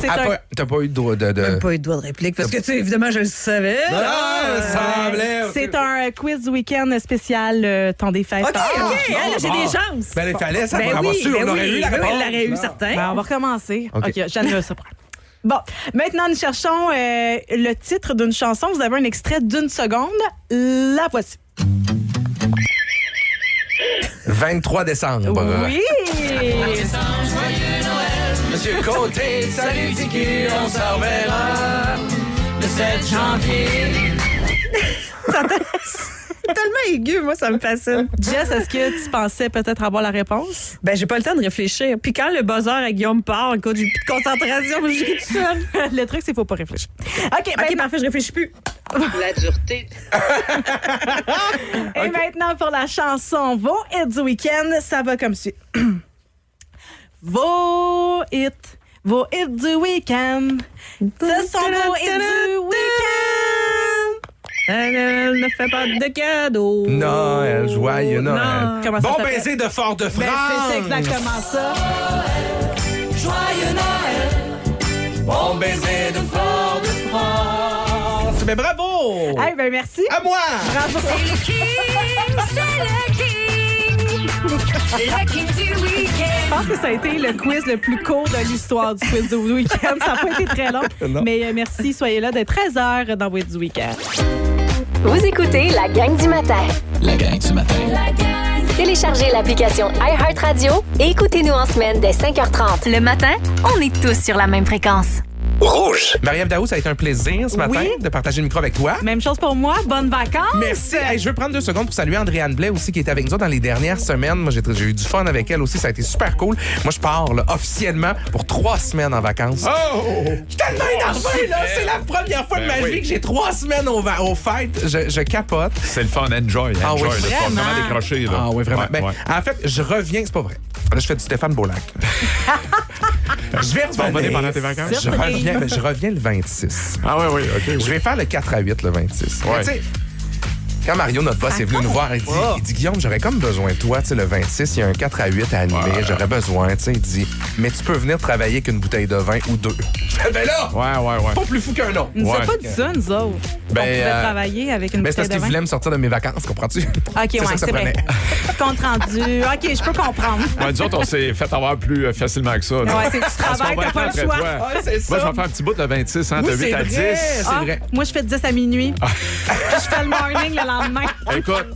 Speaker 3: C'est
Speaker 2: Ah,
Speaker 3: un-
Speaker 2: pas- T'as pas eu de droit de. de...
Speaker 7: Même pas eu de doigt de réplique parce que, tu sais, évidemment, je le savais.
Speaker 2: Ah, ça semblait.
Speaker 3: C'est un quiz du week-end spécial euh, temps des fêtes.
Speaker 7: OK,
Speaker 3: Ah,
Speaker 7: OK, là, j'ai des chances.
Speaker 2: Ben, il fallait ça
Speaker 7: Ben
Speaker 2: pour avoir
Speaker 7: oui,
Speaker 2: su.
Speaker 7: ben
Speaker 2: on aurait
Speaker 7: oui,
Speaker 2: eu la
Speaker 7: oui,
Speaker 2: réponse.
Speaker 7: il l'aurait eu, certain.
Speaker 3: Ben, on va recommencer.
Speaker 2: OK.
Speaker 3: OK, j'annule ça. pour- Bon, maintenant, nous cherchons euh, le titre d'une chanson. Vous avez un extrait d'une seconde. La voici.
Speaker 2: 23 décembre.
Speaker 3: Oui!
Speaker 2: Monsieur Côté, salut Tiki, on se reverra le 7 janvier.
Speaker 7: tellement aigu, moi, ça me fascine.
Speaker 3: Jess, est-ce que tu pensais peut-être avoir la réponse?
Speaker 7: Ben, j'ai pas le temps de réfléchir. Puis quand le buzzer à Guillaume part, écoute, j'ai plus de concentration, je ris tout seul.
Speaker 3: le truc, c'est qu'il faut pas réfléchir. OK,
Speaker 7: OK, parfait, je réfléchis plus.
Speaker 15: La dureté.
Speaker 3: Et maintenant, pour la chanson Vos hits du week-end, ça va comme suit. vos hits, vos hits du week-end. Ce sont vos hits du week-end.
Speaker 7: Elle ne fait pas de cadeaux.
Speaker 2: Noël, joyeux Noël.
Speaker 3: Non. Comment ça
Speaker 2: Bon baiser de Fort-de-France.
Speaker 3: Ben, c'est exactement ça.
Speaker 9: Joyeux Noël.
Speaker 2: Bon baiser de Fort-de-France. Mais bravo!
Speaker 3: Hey, ben merci.
Speaker 2: À moi!
Speaker 3: Bravo.
Speaker 9: C'est le king, c'est le king.
Speaker 3: Je pense que ça a été le quiz le plus court de l'histoire du quiz du week-end. Ça n'a pas été très long.
Speaker 2: Non.
Speaker 3: Mais euh, merci, soyez là dès 13h dans hits du week-end.
Speaker 1: Vous écoutez la gang du matin.
Speaker 12: La gang du matin.
Speaker 9: La gang.
Speaker 1: Téléchargez l'application iHeartRadio et écoutez-nous en semaine dès 5h30. Le matin, on est tous sur la même fréquence.
Speaker 12: Rouge.
Speaker 2: Marie-Ève Daou, ça a été un plaisir ce matin
Speaker 3: Oui.
Speaker 2: de partager le micro avec toi.
Speaker 3: Même chose pour moi. Bonnes vacances.
Speaker 2: Merci. Hey, je veux prendre deux secondes pour saluer Andréane Blais aussi qui était avec nous dans les dernières semaines. Moi, j'ai eu du fun avec elle aussi. Ça a été super cool. Moi, je pars là, officiellement pour trois semaines en vacances.
Speaker 14: Oh!
Speaker 2: Je suis tellement énervé, là. C'est la première fois de
Speaker 14: Ben
Speaker 2: ma
Speaker 14: oui.
Speaker 2: vie que j'ai trois semaines au, fêtes. Je, je capote.
Speaker 14: C'est le fun, enjoy.
Speaker 2: Ah
Speaker 14: enjoy
Speaker 2: oui,
Speaker 14: là. Tu vas
Speaker 3: vraiment.
Speaker 14: Là.
Speaker 2: Ah oui, vraiment.
Speaker 14: Ouais,
Speaker 2: Ben,
Speaker 14: ouais.
Speaker 2: En fait, je reviens, c'est pas vrai. Là, je fais du Stéphane Beaulac. je vais
Speaker 14: vas revenir pendant tes vacances?
Speaker 2: Je
Speaker 3: Surprise.
Speaker 2: Reviens, ben, je reviens le 26.
Speaker 14: Ah oui, oui, OK.
Speaker 2: Je vais faire le 4 à 8 le 26. Mais
Speaker 14: Ouais.
Speaker 2: Quand Mario, notre boss, est venu nous voir, il dit, il dit Guillaume, j'aurais comme besoin de toi. Tu sais, le 26, il y a un 4 à 8 à animer. J'aurais besoin. Tu sais, il dit, mais tu peux venir travailler avec une bouteille de vin ou deux. Je fais, ben là,
Speaker 14: Ouais, ouais, ouais.
Speaker 2: pas plus fou qu'un autre.
Speaker 3: Ils nous
Speaker 14: Ouais.
Speaker 3: pas dit ça, nous autres.
Speaker 2: Ben,
Speaker 3: on pouvait
Speaker 2: euh,
Speaker 3: travailler avec une
Speaker 2: Mais c'est
Speaker 3: bouteille
Speaker 2: parce
Speaker 3: de
Speaker 2: qu'il
Speaker 3: vin.
Speaker 2: voulait me sortir de mes vacances, comprends-tu?
Speaker 3: OK, ouais, c'est vrai. Compte rendu. OK, je peux comprendre.
Speaker 14: Ouais, nous autres, on s'est fait avoir plus euh, facilement que ça.
Speaker 3: Ouais, c'est tu
Speaker 14: Parce
Speaker 3: travailles,
Speaker 14: va
Speaker 3: t'as pas le choix.
Speaker 2: c'est
Speaker 14: Moi, je vais faire un petit bout le 26, hein,
Speaker 2: Oui,
Speaker 14: de 8
Speaker 2: c'est
Speaker 14: à
Speaker 2: vrai,
Speaker 14: 10.
Speaker 2: c'est
Speaker 3: Ah,
Speaker 2: vrai.
Speaker 3: moi, je fais de 10 à minuit. Puis je fais le morning le lendemain.
Speaker 14: Écoute,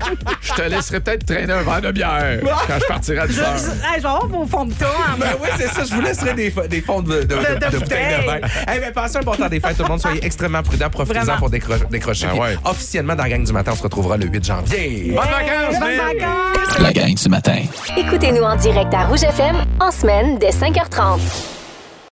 Speaker 14: je te laisserai peut-être traîner un verre de bière quand je partirai à
Speaker 3: Je,
Speaker 14: 10
Speaker 3: je,
Speaker 14: heures.
Speaker 3: hey, je vais avoir vos fonds de temps.
Speaker 2: Ben oui, c'est ça. Je vous laisserai des, des fonds de, de, de,
Speaker 3: de
Speaker 2: de bouteilles de vin. Eh bien, passez un bon temps des fêtes, tout le monde. Soyez extrêmement prudents. Profitez-en pour décro- décrocher.
Speaker 14: Ah.
Speaker 2: Officiellement, dans la gang du matin, on se retrouvera le 8 janvier.
Speaker 14: Bonnes vacances,
Speaker 3: Bonnes vacances!
Speaker 12: La gang du matin.
Speaker 1: Écoutez-nous en direct à Rouge FM en semaine dès 5h30.